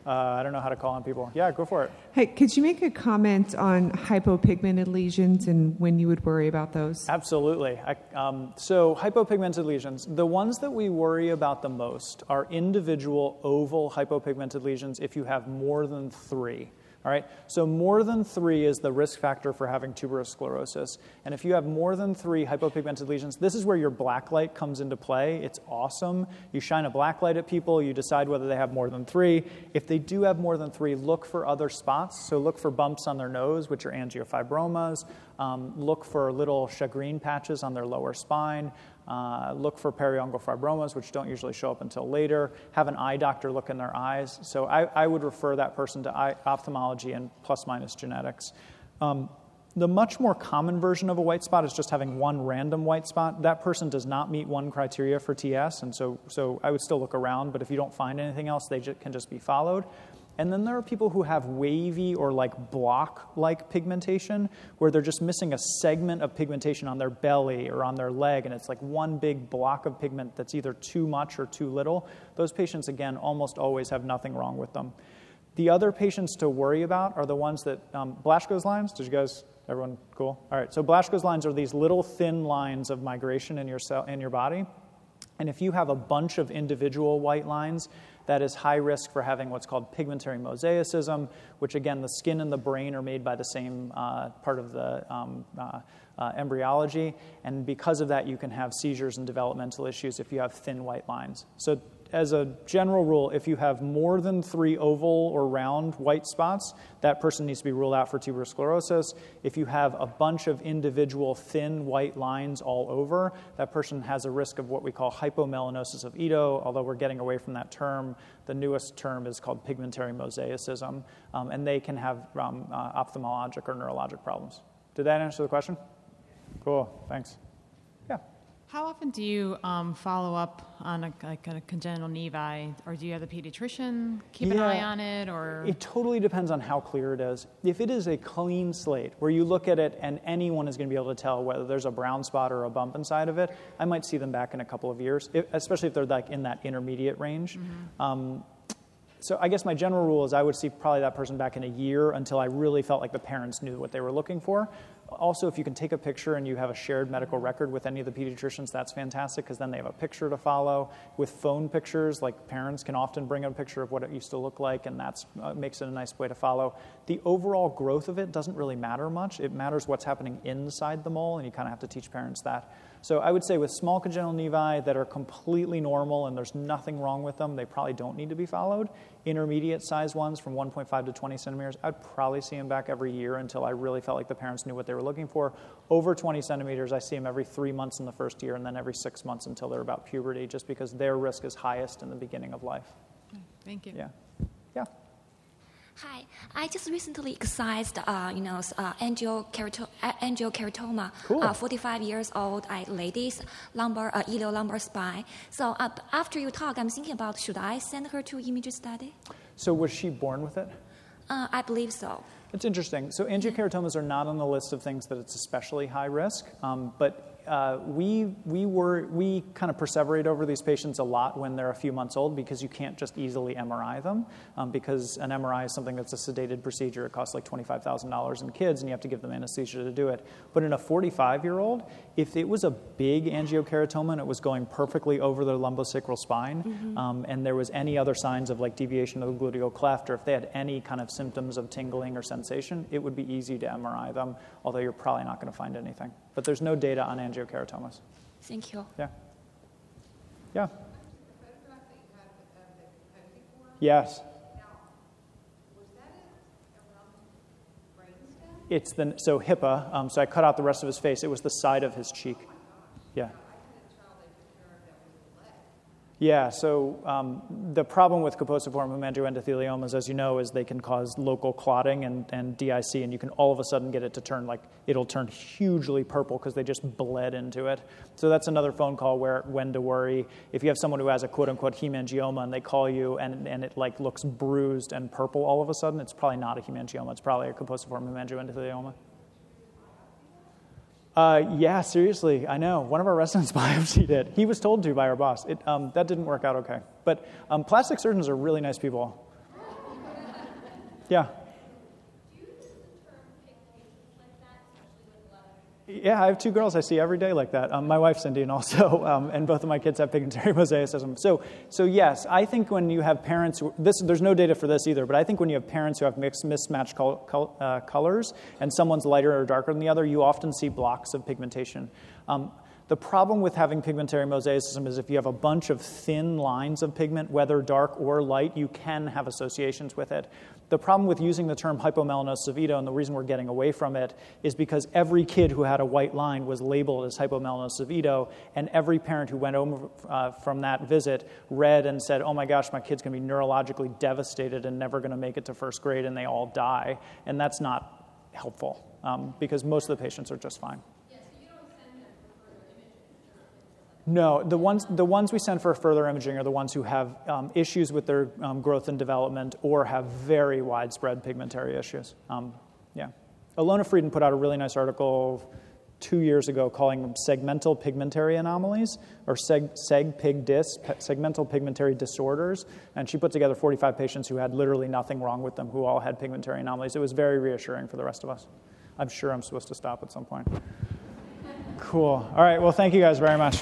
Uh, I don't know how to call on people. Yeah, go for it. Hey, could you make a comment on hypopigmented lesions and when you would worry about those? Absolutely. I, um, so, hypopigmented lesions, the ones that we worry about the most are individual oval hypopigmented lesions if you have more than three. All right, so more than three is the risk factor for having tuberous sclerosis. And if you have more than three hypopigmented lesions, this is where your black light comes into play. It's awesome. You shine a black light at people, you decide whether they have more than three. If they do have more than three, look for other spots. So look for bumps on their nose, which are angiofibromas. Um, look for little shagreen patches on their lower spine. Uh, look for periungual fibromas, which don't usually show up until later. Have an eye doctor look in their eyes. So I, I would refer that person to eye, ophthalmology and plus minus genetics. Um, the much more common version of a white spot is just having one random white spot. That person does not meet one criteria for TS, and so, so I would still look around, but if you don't find anything else, they can just be followed. And then there are people who have wavy or like block like pigmentation, where they're just missing a segment of pigmentation on their belly or on their leg, and it's like one big block of pigment that's either too much or too little. Those patients, again, almost always have nothing wrong with them. The other patients to worry about are the ones that, um, Blaschko's lines, did you guys, everyone cool? All right, so Blaschko's lines are these little thin lines of migration in your, cell, in your body. And if you have a bunch of individual white lines, that is high risk for having what's called pigmentary mosaicism, which again, the skin and the brain are made by the same uh, part of the um, uh, uh, embryology. And because of that, you can have seizures and developmental issues if you have thin white lines. So as a general rule, if you have more than three oval or round white spots, that person needs to be ruled out for tuberous sclerosis. If you have a bunch of individual thin white lines all over, that person has a risk of what we call hypomelanosis of Ito, although we're getting away from that term. The newest term is called pigmentary mosaicism, um, and they can have um, uh, ophthalmologic or neurologic problems. Did that answer the question? Cool, thanks. How often do you um, follow up on a, like a congenital nevi, or do you have the pediatrician keep yeah, an eye on it, or? It totally depends on how clear it is. If it is a clean slate where you look at it and anyone is going to be able to tell whether there's a brown spot or a bump inside of it, I might see them back in a couple of years, if, especially if they're like in that intermediate range. Mm-hmm. Um, so I guess my general rule is I would see probably that person back in a year until I really felt like the parents knew what they were looking for. Also, if you can take a picture and you have a shared medical record with any of the pediatricians, that's fantastic because then they have a picture to follow. With phone pictures, like parents can often bring a picture of what it used to look like, and that uh, makes it a nice way to follow. The overall growth of it doesn't really matter much. It matters what's happening inside the mole, and you kind of have to teach parents that. So I would say with small congenital nevi that are completely normal and there's nothing wrong with them, they probably don't need to be followed. Intermediate size ones from 1.5 to 20 centimeters, I'd probably see them back every year until I really felt like the parents knew what they were looking for. Over 20 centimeters, I see them every three months in the first year and then every six months until they're about puberty, just because their risk is highest in the beginning of life. Thank you. Yeah. Yeah. Hi, I just recently excised, uh, you know, uh, angiokeratoma, angiokeratoma cool. uh, 45 years old I, ladies, lumbar, uh, iliolumbar spine. So uh, after you talk, I'm thinking about should I send her to image study? So was she born with it? Uh, I believe so. It's interesting. So angiokeratomas are not on the list of things that it's especially high risk, um, but uh, we, we, were, we kind of perseverate over these patients a lot when they're a few months old because you can't just easily MRI them um, because an MRI is something that's a sedated procedure. It costs like $25,000 in kids and you have to give them anesthesia to do it. But in a 45 year old, if it was a big angiokeratoma and it was going perfectly over the lumbosacral spine mm-hmm. um, and there was any other signs of like deviation of the gluteal cleft or if they had any kind of symptoms of tingling or sensation, it would be easy to MRI them, although you're probably not going to find anything. But there's no data on angiokeratomas. Thank you. Yeah. Yeah. Yes. It's the so HIPAA. Um, so I cut out the rest of his face. It was the side of his cheek. Yeah. Yeah, so um, the problem with kaposiform hemangioendotheliomas, as you know, is they can cause local clotting and, and DIC, and you can all of a sudden get it to turn like it'll turn hugely purple because they just bled into it. So that's another phone call where when to worry. If you have someone who has a quote unquote hemangioma and they call you and, and it like looks bruised and purple all of a sudden, it's probably not a hemangioma. It's probably a kaposiform hemangioendothelioma. Uh, yeah, seriously, I know. One of our residents [LAUGHS] biopsied it. He was told to by our boss. It, um, that didn't work out okay. But um, plastic surgeons are really nice people. Yeah. Yeah, I have two girls I see every day like that. Um, my wife's Indian also, [LAUGHS] um, and both of my kids have pigmentary [LAUGHS] mosaicism. So, so yes, I think when you have parents, this, there's no data for this either, but I think when you have parents who have mixed, mismatched col- col- uh, colors and someone's lighter or darker than the other, you often see blocks of pigmentation. Um, the problem with having pigmentary mosaicism is if you have a bunch of thin lines of pigment, whether dark or light, you can have associations with it. The problem with using the term hypomelanosis of Ito, and the reason we're getting away from it, is because every kid who had a white line was labeled as hypomelanosis of Ito, and every parent who went over uh, from that visit read and said, "Oh my gosh, my kid's going to be neurologically devastated and never going to make it to first grade, and they all die," and that's not helpful um, because most of the patients are just fine. No, the ones, the ones we send for further imaging are the ones who have um, issues with their um, growth and development or have very widespread pigmentary issues. Um, yeah. Ilona Frieden put out a really nice article two years ago calling them segmental pigmentary anomalies or seg, seg pig dis, segmental pigmentary disorders. And she put together 45 patients who had literally nothing wrong with them, who all had pigmentary anomalies. It was very reassuring for the rest of us. I'm sure I'm supposed to stop at some point. Cool. All right. Well, thank you guys very much.